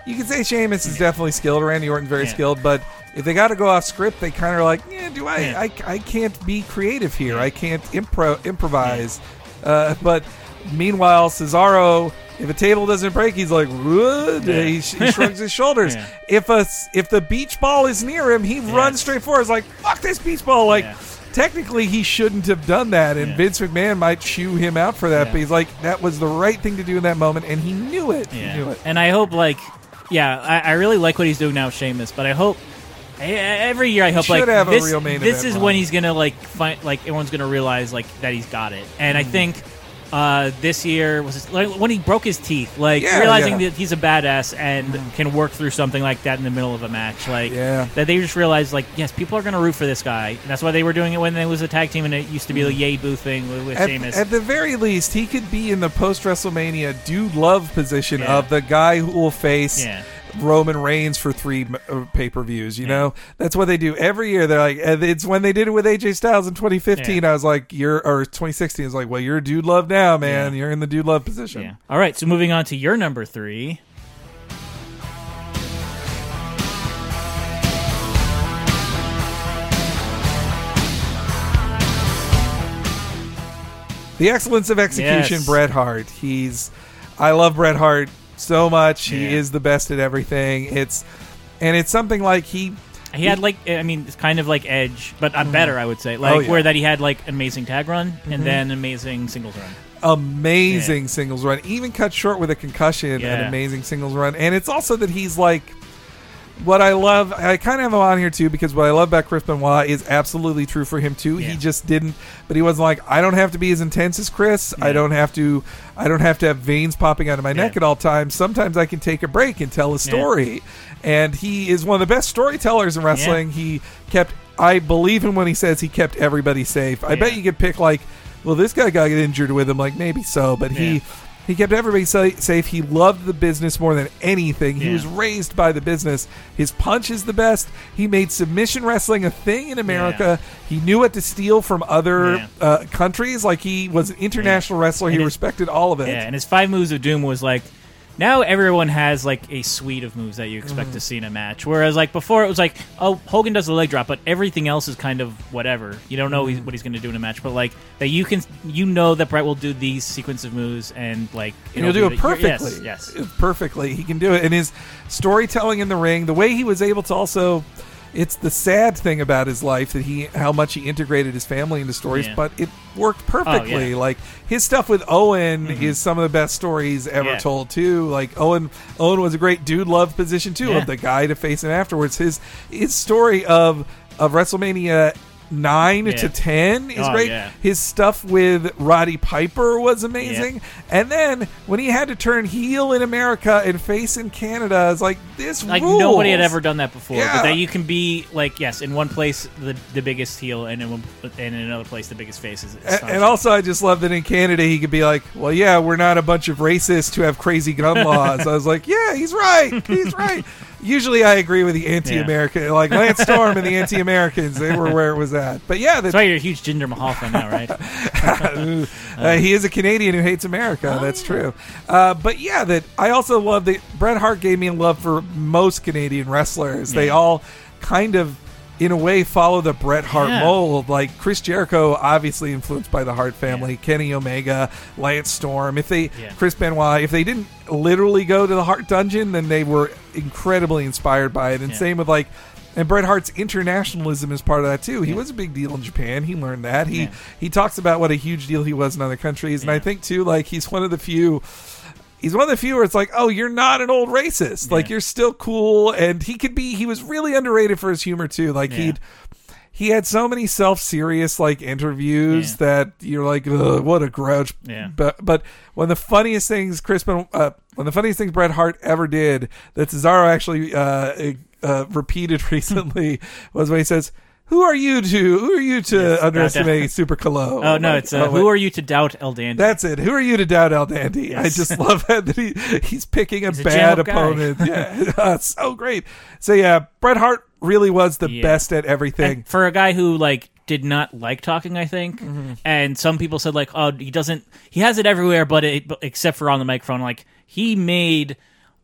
you can say Sheamus is definitely skilled. Randy Orton's very Yeah. skilled, but if they got to go off script, they kind of are like, yeah, do I, Yeah. I? I can't be creative here. I can't impro improvise. Uh, but meanwhile, Cesaro, if a table doesn't break, he's like? Yeah. He, sh- he shrugs his shoulders. Yeah. If a if the beach ball is near him, he runs straight forward. He's like, fuck this beach ball. Like. Yeah. Technically, he shouldn't have done that, and Yeah. Vince McMahon might chew him out for that. Yeah. But he's like, that was the right thing to do in that moment, and he knew it. He knew it. and I hope like, yeah, I, I really like what he's doing now, with Sheamus. But I hope every year I hope should like this, this is run. when he's gonna like find like everyone's gonna realize like that he's got it. And Hmm. I think uh, this year was like when he broke his teeth, like Yeah, realizing yeah. that he's a badass and can work through something like that in the middle of a match. Like Yeah. that they just realized like yes, people are gonna root for this guy. And that's why they were doing it when it was a tag team and it used to be the Yay Boo thing with, with. At, Sheamus. at the very least, he could be in the post WrestleMania dude love position of the guy who will face. Roman Reigns for three uh, pay per views. You know, that's what they do every year. They're like, it's when they did it with AJ Styles in 2015. Yeah. I was like, you're or 2016. I was like, well, you're a dude love now, man. Yeah. You're in the dude love position. yeah. All right, so moving on to your number three. The excellence of execution, Yes. Bret Hart. He's, I love Bret Hart so much. He Yeah. is the best at everything. It's, and it's something like he. He had like I mean it's kind of like Edge, but uh, better I would say. Like Oh, yeah. Mm-hmm. where that he had like amazing tag run and then amazing singles run. amazing singles run, even cut short with a concussion, an Yeah. amazing singles run. And it's also that he's like what I love. I kind of have him on here too because what I love about Chris Benoit is absolutely true for him too. Yeah. He just didn't, but he wasn't like I don't have to be as intense as Chris. I don't have to. I don't have to have veins popping out of my neck at all times. Sometimes I can take a break and tell a story. And he is one of the best storytellers in wrestling. He kept. I believe him when he says he kept everybody safe. I bet you could pick like well, this guy got injured with him, like maybe so, but he Yeah. He kept everybody sa- safe. He loved the business more than anything. He Yeah. was raised by the business. His punch is the best. He made submission wrestling a thing in America. He knew what to steal from other Yeah. uh, countries. Like he was an international wrestler. He And his- respected all of it. Yeah, and his five moves of doom was like now everyone has like a suite of moves that you expect mm-hmm. to see in a match. Whereas like before, it was like, oh, Hogan does the leg drop, but everything else is kind of whatever. You don't know he's, what he's going to do in a match, but like that you can, you know that Bret will do these sequence of moves and like And he'll do it perfectly. Yes, yes. perfectly. He can do it, and his storytelling in the ring, the way he was able to also. It's the sad thing about his life that he, how much he integrated his family into stories, Yeah. but it worked perfectly. Oh, yeah. Like his stuff with Owen mm-hmm. is some of the best stories ever Yeah. told too. Like Owen, Owen was a great dude love position too of the guy to face him afterwards. His his story of of WrestleMania nine Yeah. to ten is Oh, great. yeah. His stuff with Roddy Piper was amazing. And then when he had to turn heel in America and face in Canada, it's like this Like rules. nobody had ever done that before, Yeah. but that you can be like yes, in one place the the biggest heel, and in one, and in another place the biggest face is. A- astonishing. And also, I just love that in Canada he could be like, "Well, yeah, we're not a bunch of racists who have crazy gun laws." I was like, "Yeah, he's right. He's right." Usually, I agree with the anti-American, like Lance Storm and the anti-Americans. They were where it was at. But yeah, That's that, why you're a huge Jinder Mahal fan now, right? uh, he is a Canadian who hates America. That's true. Uh, but yeah, that I also love that Bret Hart gave me a love for most Canadian wrestlers. They all kind of, in a way, follow the Bret Hart Yeah. mold. Like Chris Jericho, obviously influenced by the Hart family. Kenny Omega, Lance Storm. If they, Yeah. Chris Benoit, if they didn't literally go to the Hart Dungeon, then they were incredibly inspired by it. And Yeah. same with like. And Bret Hart's internationalism is part of that too. He was a big deal in Japan. He learned that. He Yeah. he talks about what a huge deal he was in other countries, and I think too, like he's one of the few. He's one of the few where it's like, oh, you're not an old racist. Like you're still cool, and he could be. He was really underrated for his humor too. Like Yeah. he'd he had so many self serious like interviews Yeah. that you're like, Ugh, what a grouch. Yeah. But but one of the funniest things Chris Ben, uh, one of the funniest things Bret Hart ever did that Cesaro actually uh, uh, repeated recently was when he says. Who are you to? Who are you to Yes, underestimate Super Calo? Oh no, it's uh, Oh, wait. who are you to doubt El Dandy? That's it. Who are you to doubt El Dandy? I just love that, that he he's picking a He's a bad jam-up guy. opponent. Yeah, Uh, so great. So yeah, Bret Hart really was the Yeah. best at everything. And for a guy who like did not like talking, I think, Mm-hmm. and some people said like, oh, he doesn't, he has it everywhere, but, it, but except for on the microphone, like he made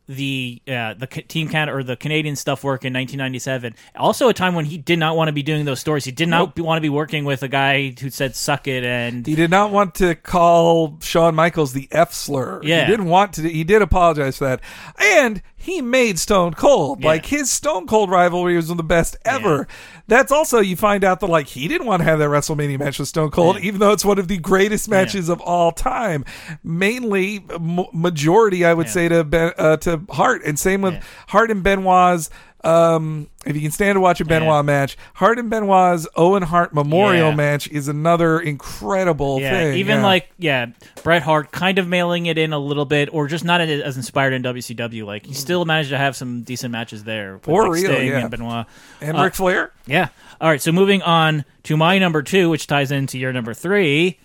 the uh, the team Canada or the Canadian stuff work in 1997. Also, a time when he did not want to be doing those stories. He did not be- want to be working with a guy who said "suck it" and he did not want to call Shawn Michaels the F slur. Yeah. He didn't want to. He did apologize for that, and he made Stone Cold. Yeah. Like his Stone Cold rivalry was one of the best ever. That's also you find out that like he didn't want to have that WrestleMania match with Stone Cold, Yeah. even though it's one of the greatest matches of all time. Mainly, m- majority I would Yeah. say to ben, uh, to Hart, and same with Yeah. Hart and Benoit's. Um, if you can stand to watch a Benoit Yeah. match, Hart and Benoit's Owen Hart Memorial Yeah. match is another incredible yeah, thing. even yeah. like yeah, Bret Hart kind of mailing it in a little bit, or just not as inspired in WCW. Like he still managed to have some decent matches there, For like, real, Sting yeah. and Benoit. and uh, Ric Flair. Yeah. All right. So moving on to my number two, which ties into your number three.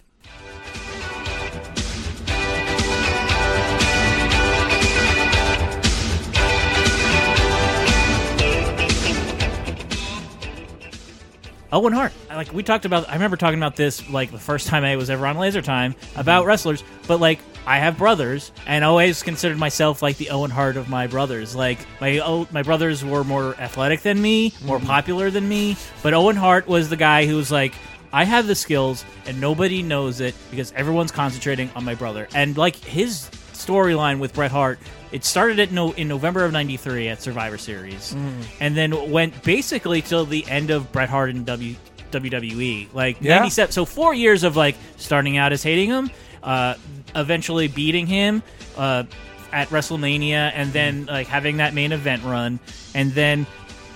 Oh, Owen Hart. Like we talked about, I remember talking about this like the first time I was ever on Laser Time about wrestlers. But like I have brothers, and always considered myself like the Owen Hart of my brothers. Like my oh, my brothers were more athletic than me, more mm-hmm. popular than me. But Owen Hart was the guy who was like, I have the skills, and nobody knows it because everyone's concentrating on my brother. And like his storyline with Bret Hart. It started at no in November of '93 at Survivor Series, and then went basically till the end of Bret Hart in w, WWE. Like Yeah. '97, so four years of like starting out as hating him, uh, eventually beating him uh, at WrestleMania, and then like having that main event run, and then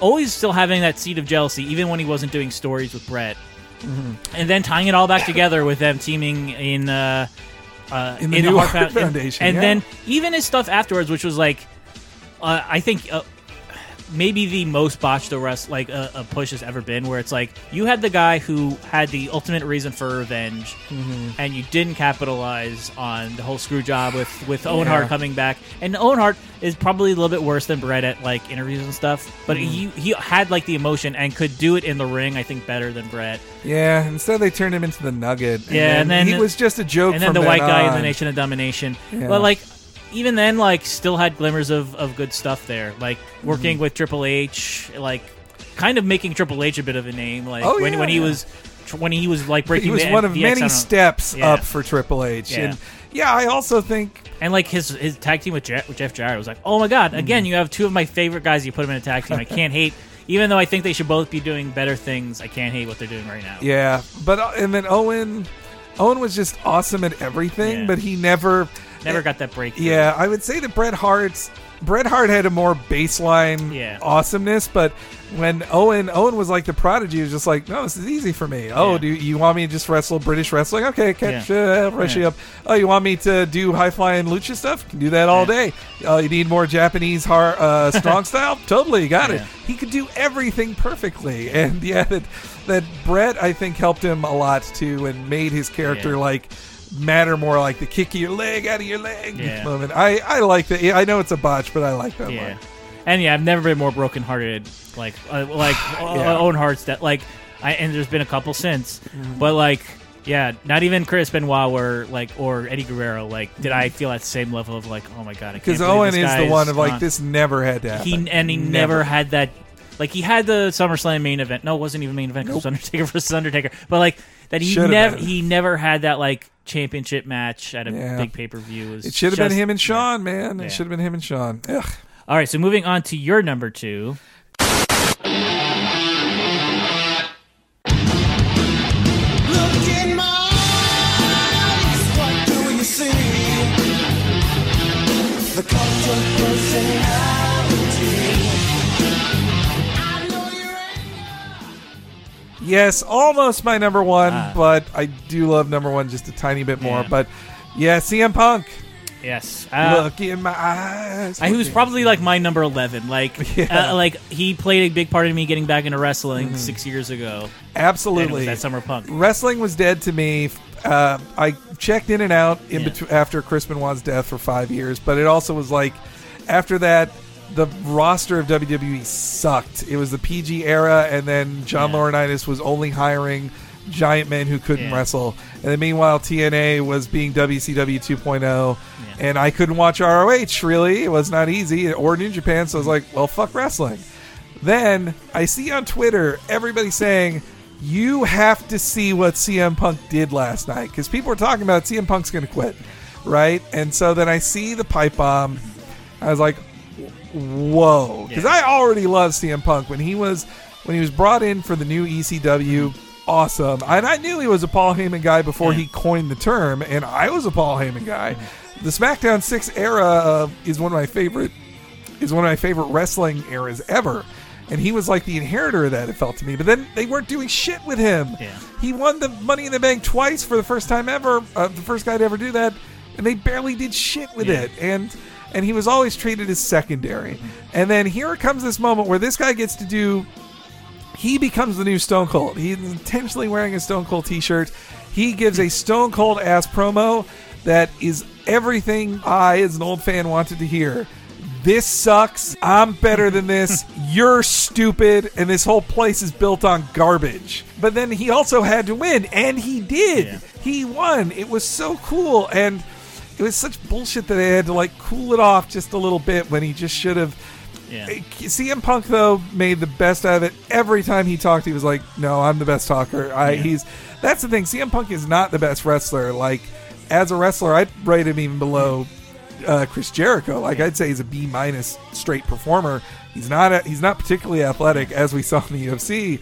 always still having that seed of jealousy, even when he wasn't doing stories with Bret, and then tying it all back together with them teaming in. Uh, uh, In the new Hart Hart Found- Foundation, and yeah. then even his stuff afterwards, which was like, uh, I think uh, maybe the most botched arrest like a, a push has ever been, where it's like you had the guy who had the ultimate reason for revenge, Mm-hmm. and you didn't capitalize on the whole screw job with with Owen Yeah. Hart coming back. And Owen Hart is probably a little bit worse than Bret at like interviews and stuff, but Mm-hmm. he he had like the emotion and could do it in the ring. I think better than Bret. Yeah, instead they turned him into the Nugget. Yeah, and then- he was just a joke. and then from the white guy in the Nation of Domination. Yeah. But like, even then, like, still had glimmers of, of good stuff there. Like Mm-hmm. working with Triple H, like, kind of making Triple H a bit of a name. Like Oh, when yeah, when he yeah. was when he was like breaking. He was the, one of many steps Yeah. up for Triple H, Yeah. and yeah, I also think And like his his tag team with Jeff, with Jeff Jarrett was like, oh my god! Mm-hmm. Again, you have two of my favorite guys. You put them in a tag team. I can't hate, even though I think they should both be doing better things. I can't hate what they're doing right now. Yeah, but uh, and then Owen, Owen was just awesome at everything, Yeah. but he never, Never eh, got that break. Yeah, I would say that Bret Hart's Bret Hart had a more baseline Yeah. awesomeness, but when Owen Owen was like the prodigy, he was just like, no, this is easy for me. Oh, Yeah. do you want me to just wrestle British wrestling? Okay, catch, Yeah. uh, rush up. Oh, you want me to do high flying lucha stuff? Can do that all day. Oh, you need more Japanese hard, uh, strong style? Totally, got it. He could do everything perfectly, and yeah, that that Bret I think helped him a lot too, and made his character like matter more like the kick of your leg out of your leg Yeah. moment. I I like that. I know it's a botch, but I like that Yeah, one. and yeah, I've never been more brokenhearted. Like, uh, like Yeah. Owen Hart's that like, I and there's been a couple since, Mm-hmm. but like, yeah, not even Chris Benoit or like or Eddie Guerrero. Like, did I feel that same level of like, oh my god, I can't Because believe Owen this is guy the one of like gone. this never had to happen. He and he never, had that. Like he had the SummerSlam main event. No, it wasn't even main event. 'cause It was Undertaker versus Undertaker. But like that, he Should've never been. he never had that like championship match at a Yeah. big pay per view. It should have been him and Shawn, man. Yeah. It should have been him and Shawn. Ugh. All right, so moving on to your number two. Look in Yes, almost my number one, Ah. but I do love number one just a tiny bit more. Yeah. But yeah, CM Punk. Yes, uh, Look in my eyes. He was probably like my number eleven. Like, Yeah. uh, like he played a big part of me getting back into wrestling six years ago. in- And it was Absolutely. that summer punk. Wrestling was dead to me. Uh, I checked in and out in Yeah. between after Chris Benoit's death for five years, but it also was like after that, the roster of WWE sucked. It was the PG era, and then John Yeah. Laurinaitis was only hiring giant men who couldn't Yeah. wrestle, and then meanwhile TNA was being WCW 2.0, Yeah. and I couldn't watch ROH. Really, it was not easy, or New Japan. So I was like, well, fuck wrestling. Then I see on Twitter everybody saying, you have to see what CM Punk did last night. Because people were talking about CM Punk's going to quit. Right? And so then I see the pipe bomb. I was like, whoa. Because Yeah. I already loved CM Punk when he was when he was brought in for the new ECW. Awesome. And I knew he was a Paul Heyman guy before Yeah. he coined the term. And I was a Paul Heyman guy. The SmackDown 6 era uh, is one of my favorite is one of my favorite wrestling eras ever. And he was like the inheritor of that, it felt to me. But then they weren't doing shit with him. Yeah. He won the Money in the Bank twice for the first time ever, uh, the first guy to ever do that, and they barely did shit with Yeah. it. And and he was always treated as secondary. And then here comes this moment where this guy gets to do he becomes the new Stone Cold. He's intentionally wearing a Stone Cold t-shirt. He gives a Stone Cold ass promo that is everything I, as an old fan, wanted to hear. This sucks. I'm better than this. You're stupid, and this whole place is built on garbage. But then he also had to win, and he did. Yeah. He won. It was so cool, and it was such bullshit that they had to like cool it off just a little bit when he just should have. Yeah. CM Punk though made the best out of it. Every time he talked, he was like, "No, I'm the best talker." I, Yeah. He's that's the thing. CM Punk is not the best wrestler. Like as a wrestler, I'd rate him even below uh, Chris Jericho. Like I'd say he's a B minus straight performer. He's not a, he's not particularly athletic as we saw in the UFC,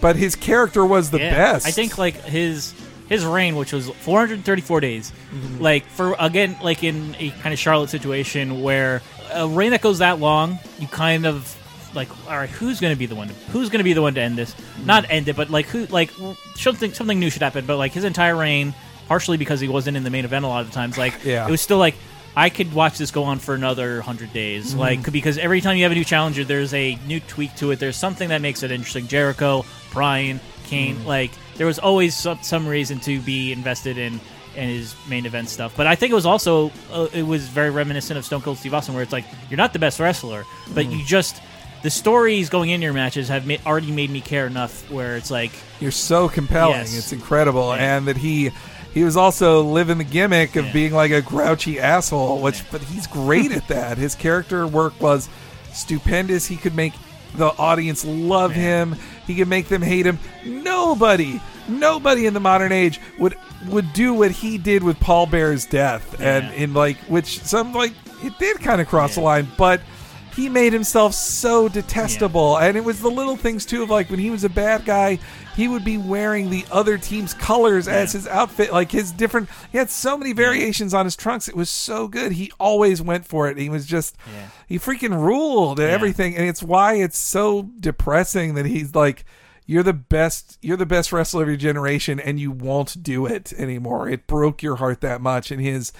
but his character was the Yeah. best. I think like his his reign, which was 434 days, Mm-hmm. like for again, like in a kind of Charlotte situation where a reign that goes that long, you kind of like, all right, who's going to be the one? To, who's going to be the one to end this? Mm-hmm. Not end it, but like who? Like something something new should happen. But like his entire reign, partially because he wasn't in the main event a lot of the times, like Yeah. it was still like. I could watch this go on for another hundred days, Mm-hmm. like because every time you have a new challenger, there's a new tweak to it. There's something that makes it interesting. Jericho, Bryan, Kane, Mm-hmm. like there was always some, some reason to be invested in in his main event stuff. But I think it was also uh, it was very reminiscent of Stone Cold Steve Austin, where it's like you're not the best wrestler, but Mm-hmm. you just the stories going in your matches have ma- already made me care enough where it's like You're so compelling. Yes. It's incredible, Yeah. and that he he was also living the gimmick of Yeah. being like a grouchy asshole. Which, but he's great at that. His character work was stupendous. He could make the audience love him. He can make them hate him. Nobody, nobody in the modern age would would do what he did with Paul Bearer's death, and in like which some like it did kind of cross the line, but. He made himself so detestable, and it was the little things too of like when he was a bad guy, he would be wearing the other team's colors as his outfit, like his different. He had so many variations on his trunks. It was so good. He always went for it. He was just, Yeah. he freaking ruled at everything, and it's why it's so depressing that he's like, you're the best, you're the best wrestler of your generation, and you won't do it anymore. It broke your heart that much, and his,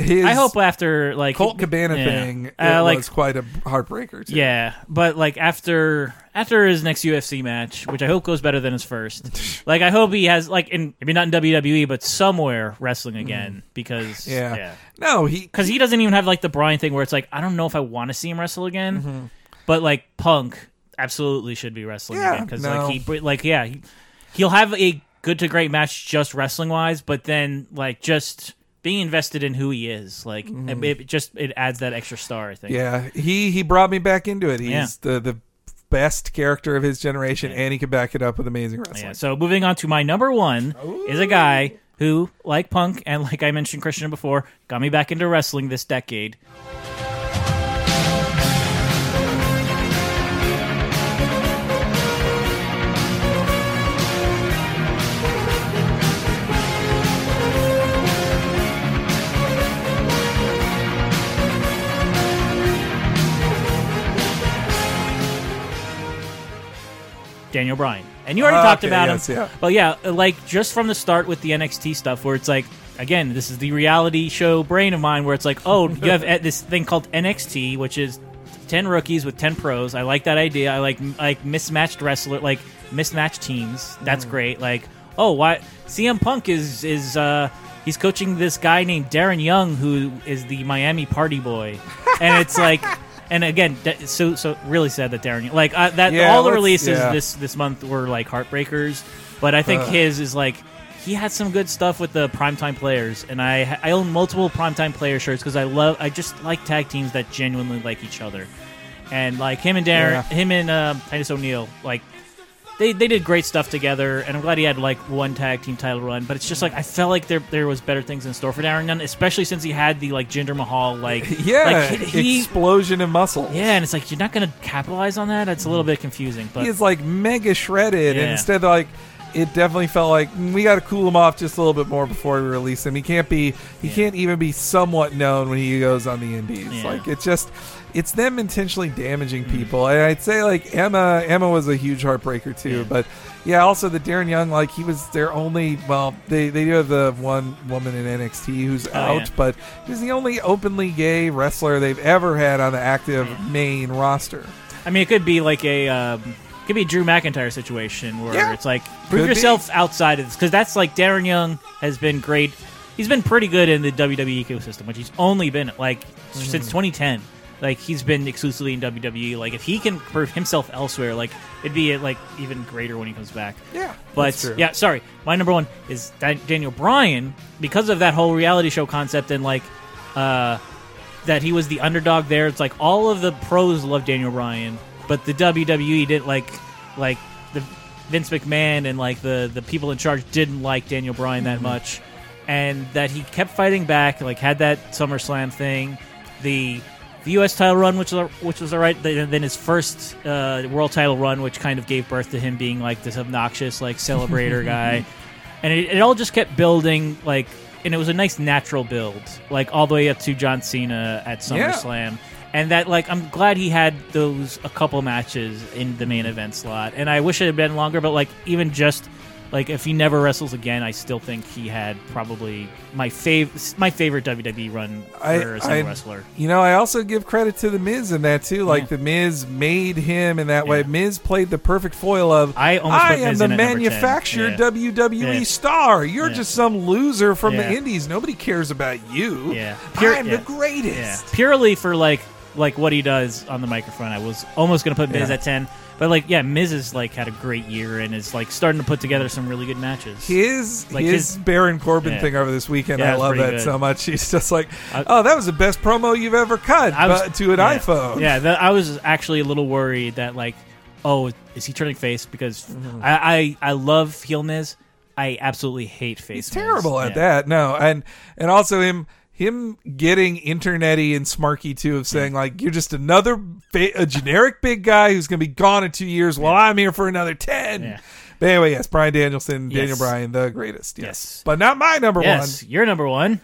his. I hope after like Colt Cabana yeah. thing, it uh, like was quite a heartbreaker. Too. Yeah, but like after after his next UFC match, which I hope goes better than his first. like I hope he has like in maybe not in WWE, but somewhere wrestling again because. Yeah. yeah. No, he Because he doesn't even have like the Bryan thing where it's like I don't know if I want to see him wrestle again, Mm-hmm. but like Punk absolutely should be wrestling Yeah, again because no. like he like yeah he, he'll have a good to great match just wrestling wise, but then like just being invested in who he is like it, it just it adds that extra star. I think. Mm-hmm. Yeah, he he brought me back into it. He's Yeah. the the best character of his generation, and he could back it up with amazing wrestling. Yeah, so moving on to my number one is a guy who, like Punk and like I mentioned Christian before, got me back into wrestling this decade. Daniel Bryan. And you already Ah, talked okay, about yes, him. yeah. But yeah, like just from the start with the NXT stuff where it's like again, this is the reality show brain of mine where it's like, "Oh, you have this thing called NXT, which is 10 rookies with 10 pros. I like that idea. I like like mismatched wrestler like mismatched teams. That's Mm. great. Like, oh, why CM Punk is is uh he's coaching this guy named Darren Young who is the Miami party boy. And it's like and again, that- so so really sad that Darren like uh, that Yeah, all the let's- releases yeah. this this month were like heartbreakers, but I think his is like he had some good stuff with the primetime players, and I I own multiple primetime player shirts because I love I just like tag teams that genuinely like each other, and like him and Darren, Yeah. him and uh, Titus O'Neil, like they they did great stuff together, and I'm glad he had like one tag team title run. But it's just like I felt like there there was better things in store for Darren Young, especially since he had the like Jinder Mahal like Yeah, like, he. explosion of muscle. yeah, and it's like you're not going to capitalize on that. It's a little bit confusing, but he is like mega shredded, and instead of like. It definitely felt like mm, we got to cool him off just a little bit more before we release him. He can't be, he Yeah. can't even be somewhat known when he goes on the indies. Yeah. Like it's just, it's them intentionally damaging Mm-hmm. people. And I'd say like Emma, Emma was a huge heartbreaker too. Yeah. But yeah, also the Darren Young, like he was their only. Well, they they do have the one woman in NXT who's Oh, out, yeah. but he's the only openly gay wrestler they've ever had on the active main roster. I mean, it could be like a um, could be a Drew McIntyre situation where Yeah. it's like prove Could be. yourself outside of this because that's like Darren Young has been great. He's been pretty good in the WWE ecosystem, which he's only been like Mm-hmm. since 2010. Like he's been exclusively in WWE. Like if he can prove himself elsewhere, like it'd be like even greater when he comes back. Yeah, But that's true. yeah, sorry. My number one is Dan- Daniel Bryan because of that whole reality show concept and like uh, that he was the underdog there. It's like all of the pros love Daniel Bryan, but the WWE didn't like like the Vince McMahon and like the the people in charge didn't like Daniel Bryan Mm-hmm. that much, and that he kept fighting back. Like had that SummerSlam thing, the the U.S. title run, which was which was alright. Then then his first uh, world title run, which kind of gave birth to him being like this obnoxious like celebrator guy, and it, it all just kept building like, and it was a nice natural build, like all the way up to John Cena at Yeah. SummerSlam. And that, like, I'm glad he had those a couple matches in the main event slot. And I wish it had been longer, but like, even just like if he never wrestles again, I still think he had probably my fav my favorite WWE run for I- a single I- wrestler. You know, I also give credit to the Miz in that too. Like Yeah. the Miz made him in that way. Miz played the perfect foil of I put am Miz the in at number 10. manufactured Yeah. WWE Yeah. star. You're Yeah. just some loser from Yeah. the Indies. Nobody cares about you. Yeah. Pure- I'm yeah. the greatest. Yeah, purely for like like what he does on the microphone. I was almost gonna put Miz Yeah. at ten, but like yeah, Miz has like had a great year and is like starting to put together some really good matches. His Like his, his- Baron Corbin Yeah. thing over this weekend, Yeah, I it was love pretty that good. so much. He's just like, I- oh, that was the best promo you've ever cut I was- but to an yeah. iPhone. Yeah, that, I was actually a little worried that like, oh, is he turning face? Because Mm-hmm. I, I I love heel Miz. I absolutely hate face. He's Miz. terrible at Yeah. that. No, and and also him him getting internety and smarky too of saying like you're just another a generic big guy who's gonna be gone in two years while I'm here for another ten. Yeah. But anyway, yes, Bryan Danielson, Daniel Yes. Bryan, the greatest. Yes. Yes. but not my number one. Yes, you're number one.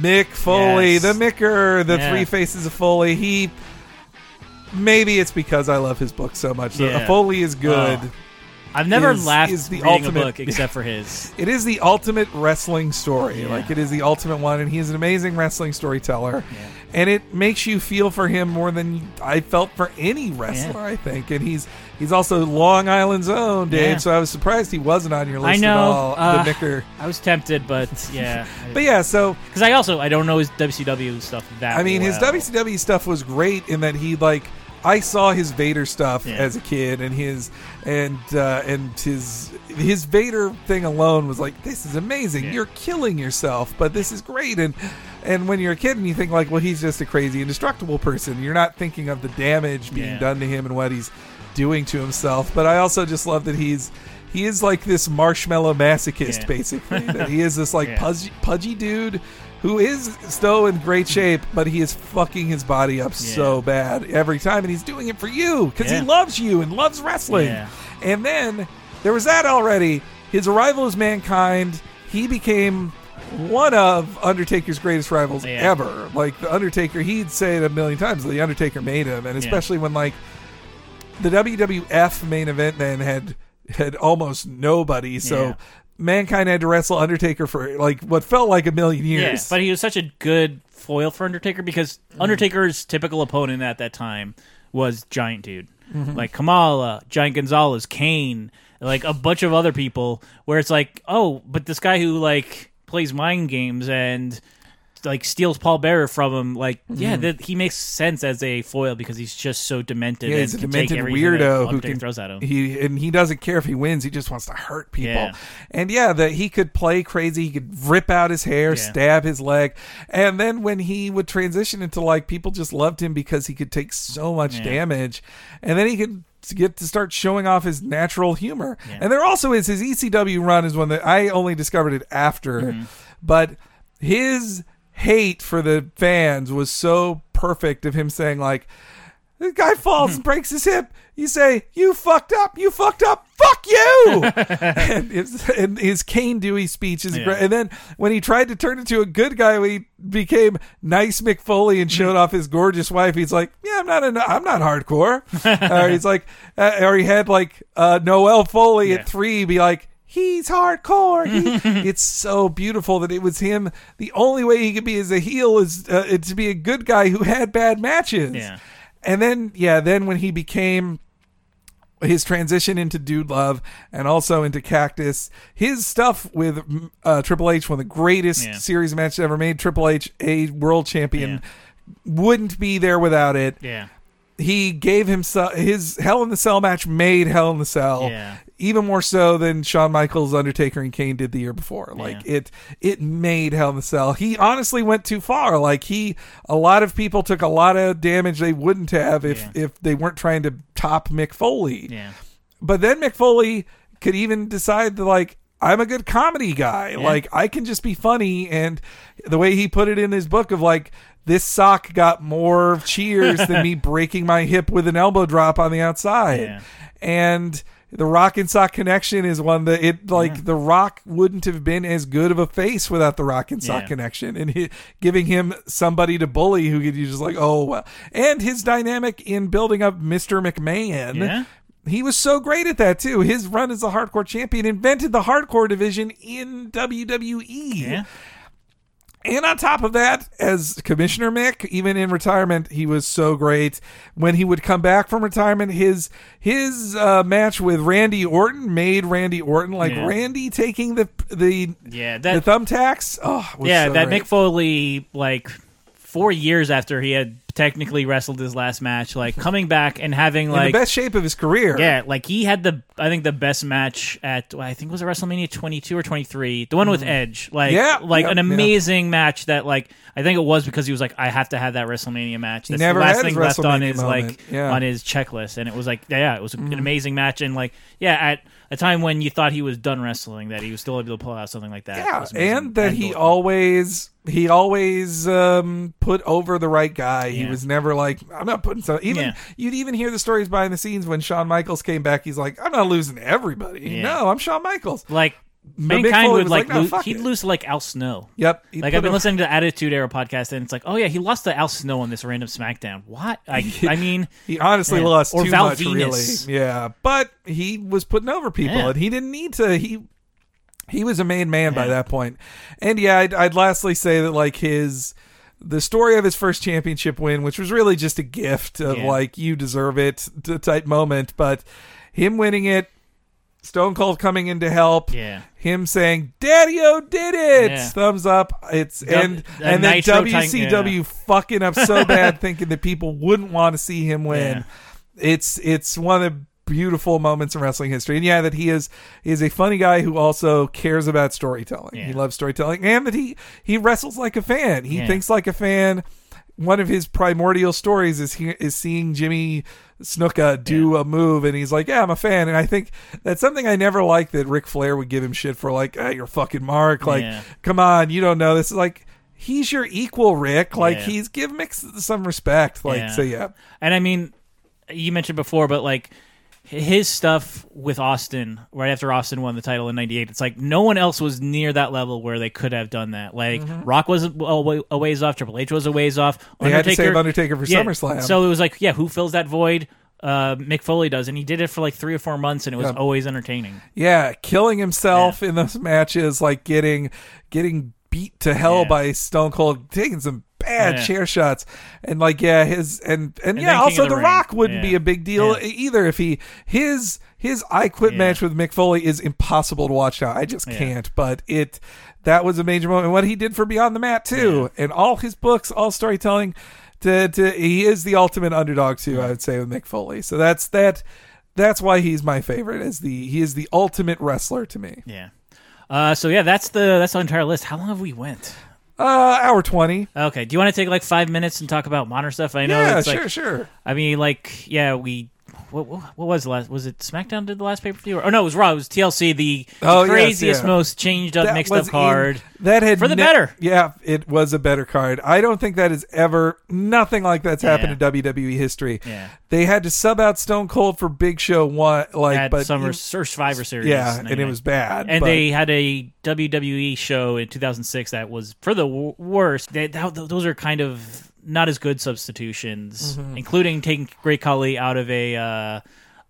Mick Foley, Yes. the Micker, the Yeah. Three Faces of Foley. He. Maybe it's because I love his book so much. Yeah. Foley is oh. good. Oh. I've never Is- laughed is the reading ultimate- a book except for his. It is the ultimate wrestling story. Yeah. Like it is the ultimate one, and he's an amazing wrestling storyteller. And it makes you feel for him more than I felt for any wrestler. I think, and he's he's also Long Island's own Dave. Yeah. So I was surprised he wasn't on your list I know. at all. uh, the Micker. I was tempted, but yeah. But yeah, so because I also I don't know his WCW stuff that. I mean, his well. WCW stuff was great in that he like I saw his Vader stuff Yeah. as a kid, and his and uh, and his his Vader thing alone was like, this is amazing. Yeah. You're killing yourself, but this is great. And and when you're a kid and you think like, well, he's just a crazy indestructible person, you're not thinking of the damage being Yeah. done to him and what he's doing to himself. But I also just love that he's. He is like this marshmallow masochist, Yeah. basically. that he is this like Yeah. pudgy, pudgy dude who is still in great shape, but he is fucking his body up so bad every time, and he's doing it for you because Yeah. he loves you and loves wrestling. Yeah. And then there was that already. His arrival as mankind, he became one of Undertaker's greatest rivals Yeah. ever. Like the Undertaker, he'd say it a million times. The Undertaker made him, and especially when like the WWF main event then had had almost nobody. So Yeah. mankind had to wrestle Undertaker for like what felt like a million Yeah, years. but he was such a good foil for Undertaker because Mm. Undertaker's typical opponent at that time was Giant Dude, Mm-hmm. like Kamala, Giant Gonzalez, Kane, like a bunch of other people. Where it's like, oh, but this guy who like plays mind games and like steals Paul Bearer from him, like yeah, that he makes sense as a foil because he's just so demented. Mm-hmm. Yeah, he's a demented weirdo who can throws at him. He and he doesn't care if he wins. He just wants to hurt people. Yeah. And yeah, that he could play crazy. He could rip out his hair, Yeah. stab his leg, and then when he would transition into like people just loved him because he could take so much Yeah. damage, and then he could get to start showing off his natural humor. Yeah. And there also is his ECW run is one that I only discovered it after, Mm-hmm. but his hate for the fans was so perfect of him saying like the guy falls and breaks his hip. You say, "You fucked up. You fucked up. Fuck you." and, his, and his Cane Dewey speech is Yeah. great. And then when he tried to turn into a good guy, when he became nice McFoley and showed off his gorgeous wife, he's like, "Yeah, I'm not. A, I'm not hardcore." or he's like, uh, or he had like uh, Noel Foley Yeah. at three be like. He's hardcore. He, it's so beautiful that it was him. The only way he could be as a heel is uh, to be a good guy who had bad matches. Yeah. And then, yeah, then when he became his transition into Dude Love and also into Cactus, his stuff with uh, Triple H, one of the greatest Yeah. series matches ever made. Triple H, a world champion, wouldn't be there without it. yeah, He gave himself his Hell in the Cell match made Hell in the Cell. Yeah. Even more so than Shawn Michaels, Undertaker, and Kane did the year before. Like Yeah. it, it made Hell in the Cell. He honestly went too far. Like he, a lot of people took a lot of damage they wouldn't have if Yeah. if they weren't trying to top Mick Foley. yeah. But then Mick Foley could even decide to like, I'm a good comedy guy. Like I can just be funny. And the way he put it in his book of like, this sock got more cheers than me breaking my hip with an elbow drop on the outside. Yeah. And the Rock and Sock connection is one that it like the Rock wouldn't have been as good of a face without the Rock and Sock Yeah. connection and he, giving him somebody to bully who could you just like oh well and his dynamic in building up Mr. McMahon Yeah. he was so great at that too. His run as a hardcore champion invented the hardcore division in WWE. And on top of that, as Commissioner Mick, even in retirement, he was so great. When he would come back from retirement, his his uh, match with Randy Orton made Randy Orton like Yeah. Randy taking the the Yeah, the thumbtacks. Oh, was yeah, so that great. Mick Foley like four years after he had technically wrestled his last match, like coming back and having in like the best shape of his career. yeah, like he had the I think the best match at I think it was it WrestleMania 22 or 23, the one with Edge. Like Mm. Yeah, like yeah, an amazing match that like I think it was because he was like I have to have that WrestleMania match. That's never the last had thing his left on WrestleMania his moment. like Yeah. On his checklist and it was like yeah, it was an amazing match and like yeah, at a time when you thought he was done wrestling that he was still able to pull out something like that. Yeah, and that he always he always um, put over the right guy. He was never like I'm not putting so even Yeah. you'd even hear the stories behind the scenes when Shawn Michaels came back. He's like I'm not losing everybody. Yeah. No, I'm Shawn Michaels. like mankind would like, like, "No, lose, he'd it." lose to like Al Snow. Yep. Like I've been him- listening to Attitude Era podcast, and it's like, oh yeah, he lost to Al Snow on this random SmackDown. What? I, I mean, He honestly Yeah. lost Or too Val much, Venis. really. Yeah, but he was putting over people, Yeah. and he didn't need to. He he was a main man by that point. And yeah, I'd, I'd lastly say that like his the story of his first championship win, which was really just a gift of Yeah. like you deserve it type moment, but him winning it. Stone Cold coming in to help. Yeah. Him saying, "Daddy O did it." Yeah. Thumbs up. It's and and then tank- WCW fucking up so bad, thinking that people wouldn't want to see him win. Yeah. It's it's one of the beautiful moments in wrestling history, and yeah, that he is is a funny guy who also cares about storytelling. Yeah. He loves storytelling, and that he he wrestles like a fan. He Yeah. thinks like a fan. One of his primordial stories is he, is seeing Jimmy Snuka do a move, and he's like, "Yeah, I'm a fan." And I think that's something I never liked that Ric Flair would give him shit for, like, "Ah, "You're fucking Mark." Like, Yeah. come on, you don't know this. Is like he's your equal, Ric. Like Yeah. he's give Mick some respect. Like, Yeah. so yeah, And I mean, you mentioned before, but like his stuff with Austin right after Austin won the title in '98, it's like no one else was near that level where they could have done that. Like Rock was a, a ways off, Triple H was a ways off. Mm-hmm. They had to save Undertaker for yeah, SummerSlam. So it was like, yeah, who fills that void? Uh, Mick Foley does, and he did it for like three or four months, and it was Yeah. always entertaining. yeah, killing himself in those matches, like getting getting beat to hell Yeah. by Stone Cold, taking some bad Yeah. chair shots, and like yeah, his and and, And yeah, also the, the Rock wouldn't Yeah. be a big deal either if he his his I Quit match with Mick Foley is impossible to watch now. I just can't. But it that was a major moment. And what he did for Beyond the Mat too, and all his books, all storytelling. To, to he is the ultimate underdog too. I would say with Mick Foley. So that's that. That's why he's my favorite. Is the he is the ultimate wrestler to me. Yeah. Uh, so yeah, that's the that's the entire list. How long have we went? Uh, hour twenty. Okay. Do you want to take like five minutes and talk about modern stuff? I know. Yeah, it's sure, like, sure. I mean, like, yeah, we. What, what what was the last? Was it SmackDown did the last pay per view? Or oh, no, it was Raw. It was TLC. The, the Oh, yes, craziest, yeah. most changed up, That mixed up card. in- that had For the ne- better. Yeah, it was a better card. I don't think that is ever nothing like that's happened Yeah. in WWE history. Yeah. They had to sub out Stone Cold for Big Show one, like, At but Summer or Survivor Series. yeah, and it was bad. And but- they had a WWE show in 2006 that was for the w- worst. They, that, those are kind of not as good substitutions, Mm-hmm. including taking Great Khali out of a uh,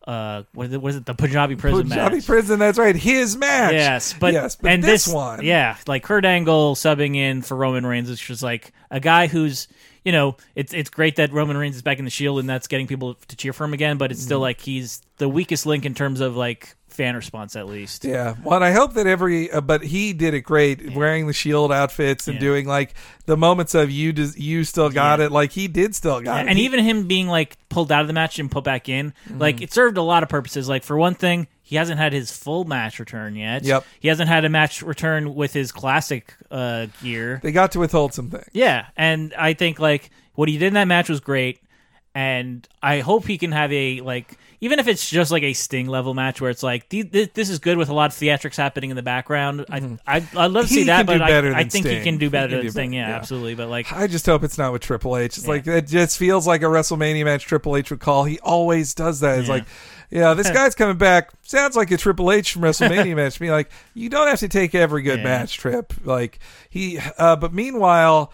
uh, what is it, is the Punjabi prison Punjabi match. prison. That's right, his match. Yes, but yes, but and this, this, one, yeah, like Kurt Angle subbing in for Roman Reigns, which was like a guy who's, you know, it's it's great that Roman Reigns is back in the Shield and that's getting people to cheer for him again, but it's Mm-hmm. still like he's the weakest link in terms of like fan response, at least. Yeah, well, and I hope that every, uh, but he did it great, wearing the shield outfits and Yeah. doing like the moments of you, des- you still got Yeah. it. Like he did still got it. and He- even him being like pulled out of the match and put back in, Mm-hmm. like it served a lot of purposes. Like for one thing, he hasn't had his full match return yet. Yep. He hasn't had a match return with his classic uh, gear. they got to withhold some things. Yeah, and I think like what he did in that match was great, and I hope he can have a like even if it's just like a Sting level match where it's like th- th- this is good with a lot of theatrics happening in the background. I I I'd love to He see that, but I, I think he can do better can than do Sting. better, Yeah, yeah. absolutely. But like I just hope it's not with Triple H. It's Yeah. like it just feels like a WrestleMania match Triple H would call. He always does that. It's Yeah. like, yeah, this guy's coming back. Sounds like a Triple H from WrestleMania match. Be like, you don't have to take every good match trip. Like he, uh, but meanwhile.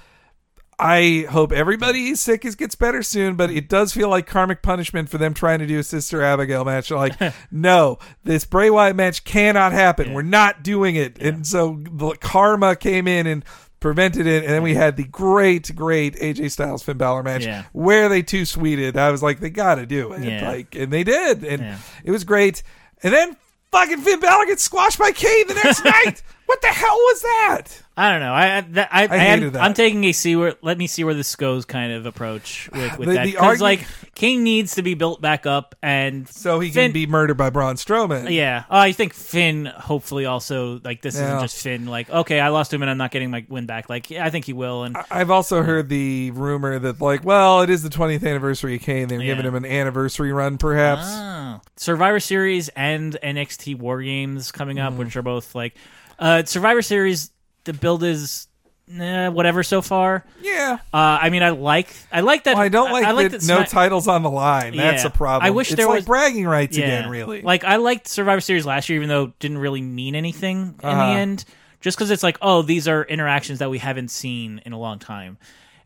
I hope everybody sick is gets better soon, but it does feel like karmic punishment for them trying to do a Sister Abigail match. They're like, no, this Bray Wyatt match cannot happen. Yeah. We're not doing it. And so the karma came in and prevented it. And then we had the great, great AJ Styles Finn Balor match Yeah. where they two sweeted. I was like, they got to do it. Yeah. Like, and they did, and Yeah. it was great. And then fucking Finn Balor gets squashed by Kane the next night. What the hell was that? I don't know. I I, that, I, I hated am, that. I'm taking a see where let me see where this goes kind of approach with, with The- that because argu- like King needs to be built back up and So he Finn- can be murdered by Braun Strowman. Yeah, oh, I think Finn. Hopefully, also like this Yeah. isn't just Finn. Like, okay, I lost him and I'm not getting my win back. Like, yeah, I think he will. And I've also heard the rumor that, like, well, it is the 20th anniversary of Kane. They're giving him an anniversary run, perhaps. Oh. Survivor Series and NXT War Games coming up, Mm-hmm. which are both like uh, Survivor Series. The build is eh, whatever so far. yeah. Uh, I mean, I like I like that. Well, I don't like, I, like that, that no Smack- titles on the line. That's Yeah. a problem. I wish it's there like was- bragging rights again, really. Like I liked Survivor Series last year, even though it didn't really mean anything in Uh-huh. the end. Just because it's like, oh, these are interactions that we haven't seen in a long time,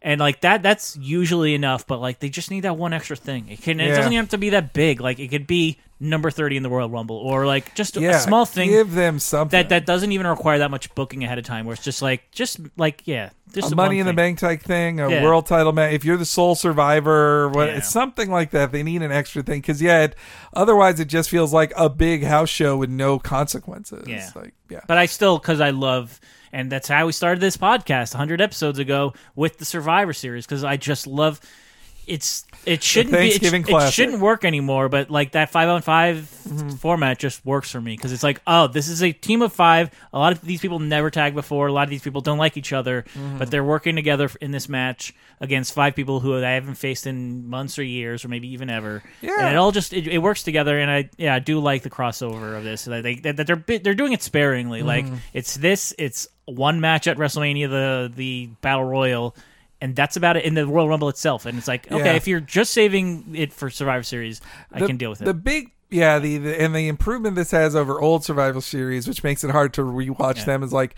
and like that, that's usually enough. But like, they just need that one extra thing. It can. It Yeah. doesn't even have to be that big. Like, it could be number thirty in the Royal Rumble, or like just yeah, a small thing Give them something. that that doesn't even require that much booking ahead of time. Where it's just like, just like, yeah, just a money one in the bank type thing, a Yeah. world title match. If you're the sole survivor, what, Yeah. something like that. They need an extra thing because yeah, it, otherwise it just feels like a big house show with no consequences. Yeah. Like yeah, But I still, because I love, and that's how we started this podcast 100 episodes ago with the Survivor Series, because I just love. It's it shouldn't be it, it shouldn't work anymore, but like that five on 5 Mm-hmm. format just works for me because it's like oh this is a team of five. A lot of these people never tagged before. A lot of these people don't like each other, Mm-hmm. but they're working together in this match against five people who I haven't faced in months or years or maybe even ever. Yeah. and it all just it, it works together, and I yeah I do like the crossover of this. That they that they're they're doing it sparingly. Like Mm-hmm. it's this, it's one match at WrestleMania, the the Battle Royal, and that's about it in the Royal Rumble itself. And it's like okay, Yeah. if you're just saving it for Survivor Series, I the, can deal with it. The big yeah, the, the and the improvement this has over old survival series, which makes it hard to rewatch Yeah. them, is like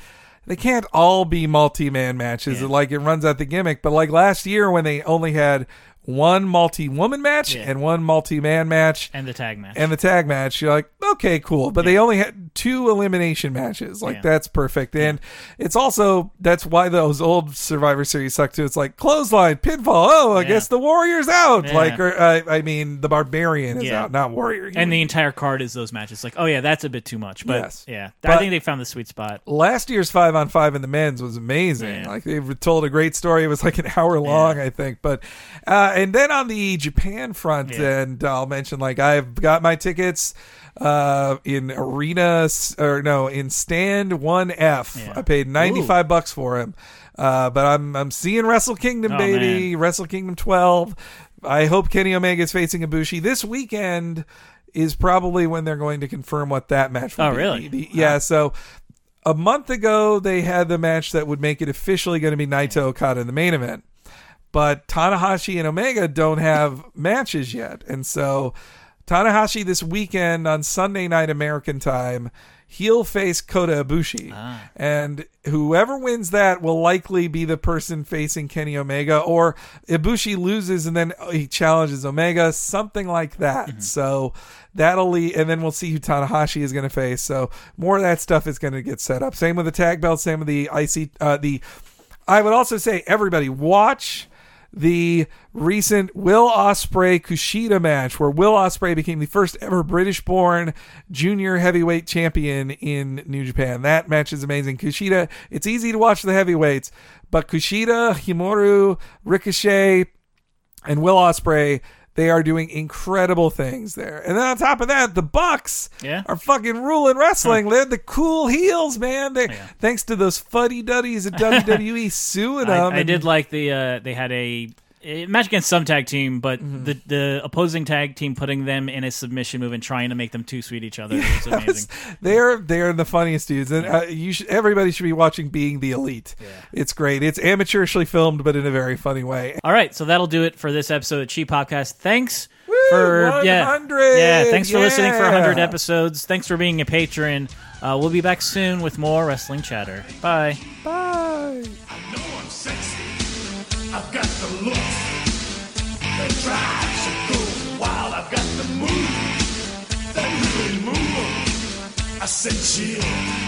they can't all be multi-man matches. Yeah. Like it runs out the gimmick. But like last year when they only had one multi-woman match Yeah. and one multi-man match. and the tag match. and the tag match, you're like, okay, cool. But they only had two elimination matches. Like Yeah. that's perfect. And it's also that's why those old Survivor Series suck too. It's like clothesline, pinfall. Oh, I Yeah. guess the Warrior's out. Like, or, uh, I mean, the Barbarian is out, not Warrior. and the entire card is those matches. Like, oh yeah, that's a bit too much. But Yes. yeah, I think they found the sweet spot. last year's five on five in the men's was amazing. Like they told a great story. It was like an hour long, I think. But uh, and then on the Japan front, and I'll mention like I've got my tickets uh in arena or no in stand 1f Yeah. i paid 95 bucks for him uh but i'm i'm seeing wrestle kingdom Oh, baby wrestle kingdom 12 i hope kenny omega is facing ibushi this weekend is probably when they're going to confirm what that match will Oh, be. really? The- yeah so a month ago they had the match that would make it officially going to be Naito Okada in the main event. But Tanahashi and Omega don't have matches yet. And so Tanahashi this weekend on Sunday night American time, he'll face Kota Ibushi. Ah. And whoever wins that will likely be the person facing Kenny Omega or Ibushi loses and then he challenges Omega, something like that. Mm-hmm. So that'll lead, and then we'll see who Tanahashi is going to face. So more of that stuff is going to get set up. Same with the tag belt, same with the IC uh, the I would also say everybody watch the recent Will Ospreay Kushida match, where Will Ospreay became the first ever British-born junior heavyweight champion in New Japan. That match is amazing. Kushida, it's easy to watch the heavyweights, but Kushida, Hiromu, Ricochet, and Will Ospreay. They are doing incredible things there. And then on top of that, the Bucks Yeah. are fucking ruling wrestling. They're the cool heels, man. They Yeah. thanks to those fuddy duddies at WWE suing I, them. I and- did like the uh, they had a, a match against some tag team, but Mm-hmm. the the opposing tag team putting them in a submission move and trying to make them too sweet each other was That amazing. they're they're the funniest dudes, and uh, you should everybody should be watching Being the Elite. It's great. It's amateurishly filmed, but in a very funny way. All right, so that'll do it for this episode of Cheap Podcast. Thanks Woo, for yeah 100, yeah thanks for listening for 100 episodes. Thanks for being a patron. Uh, we'll be back soon with more wrestling chatter. Bye. Bye. Move.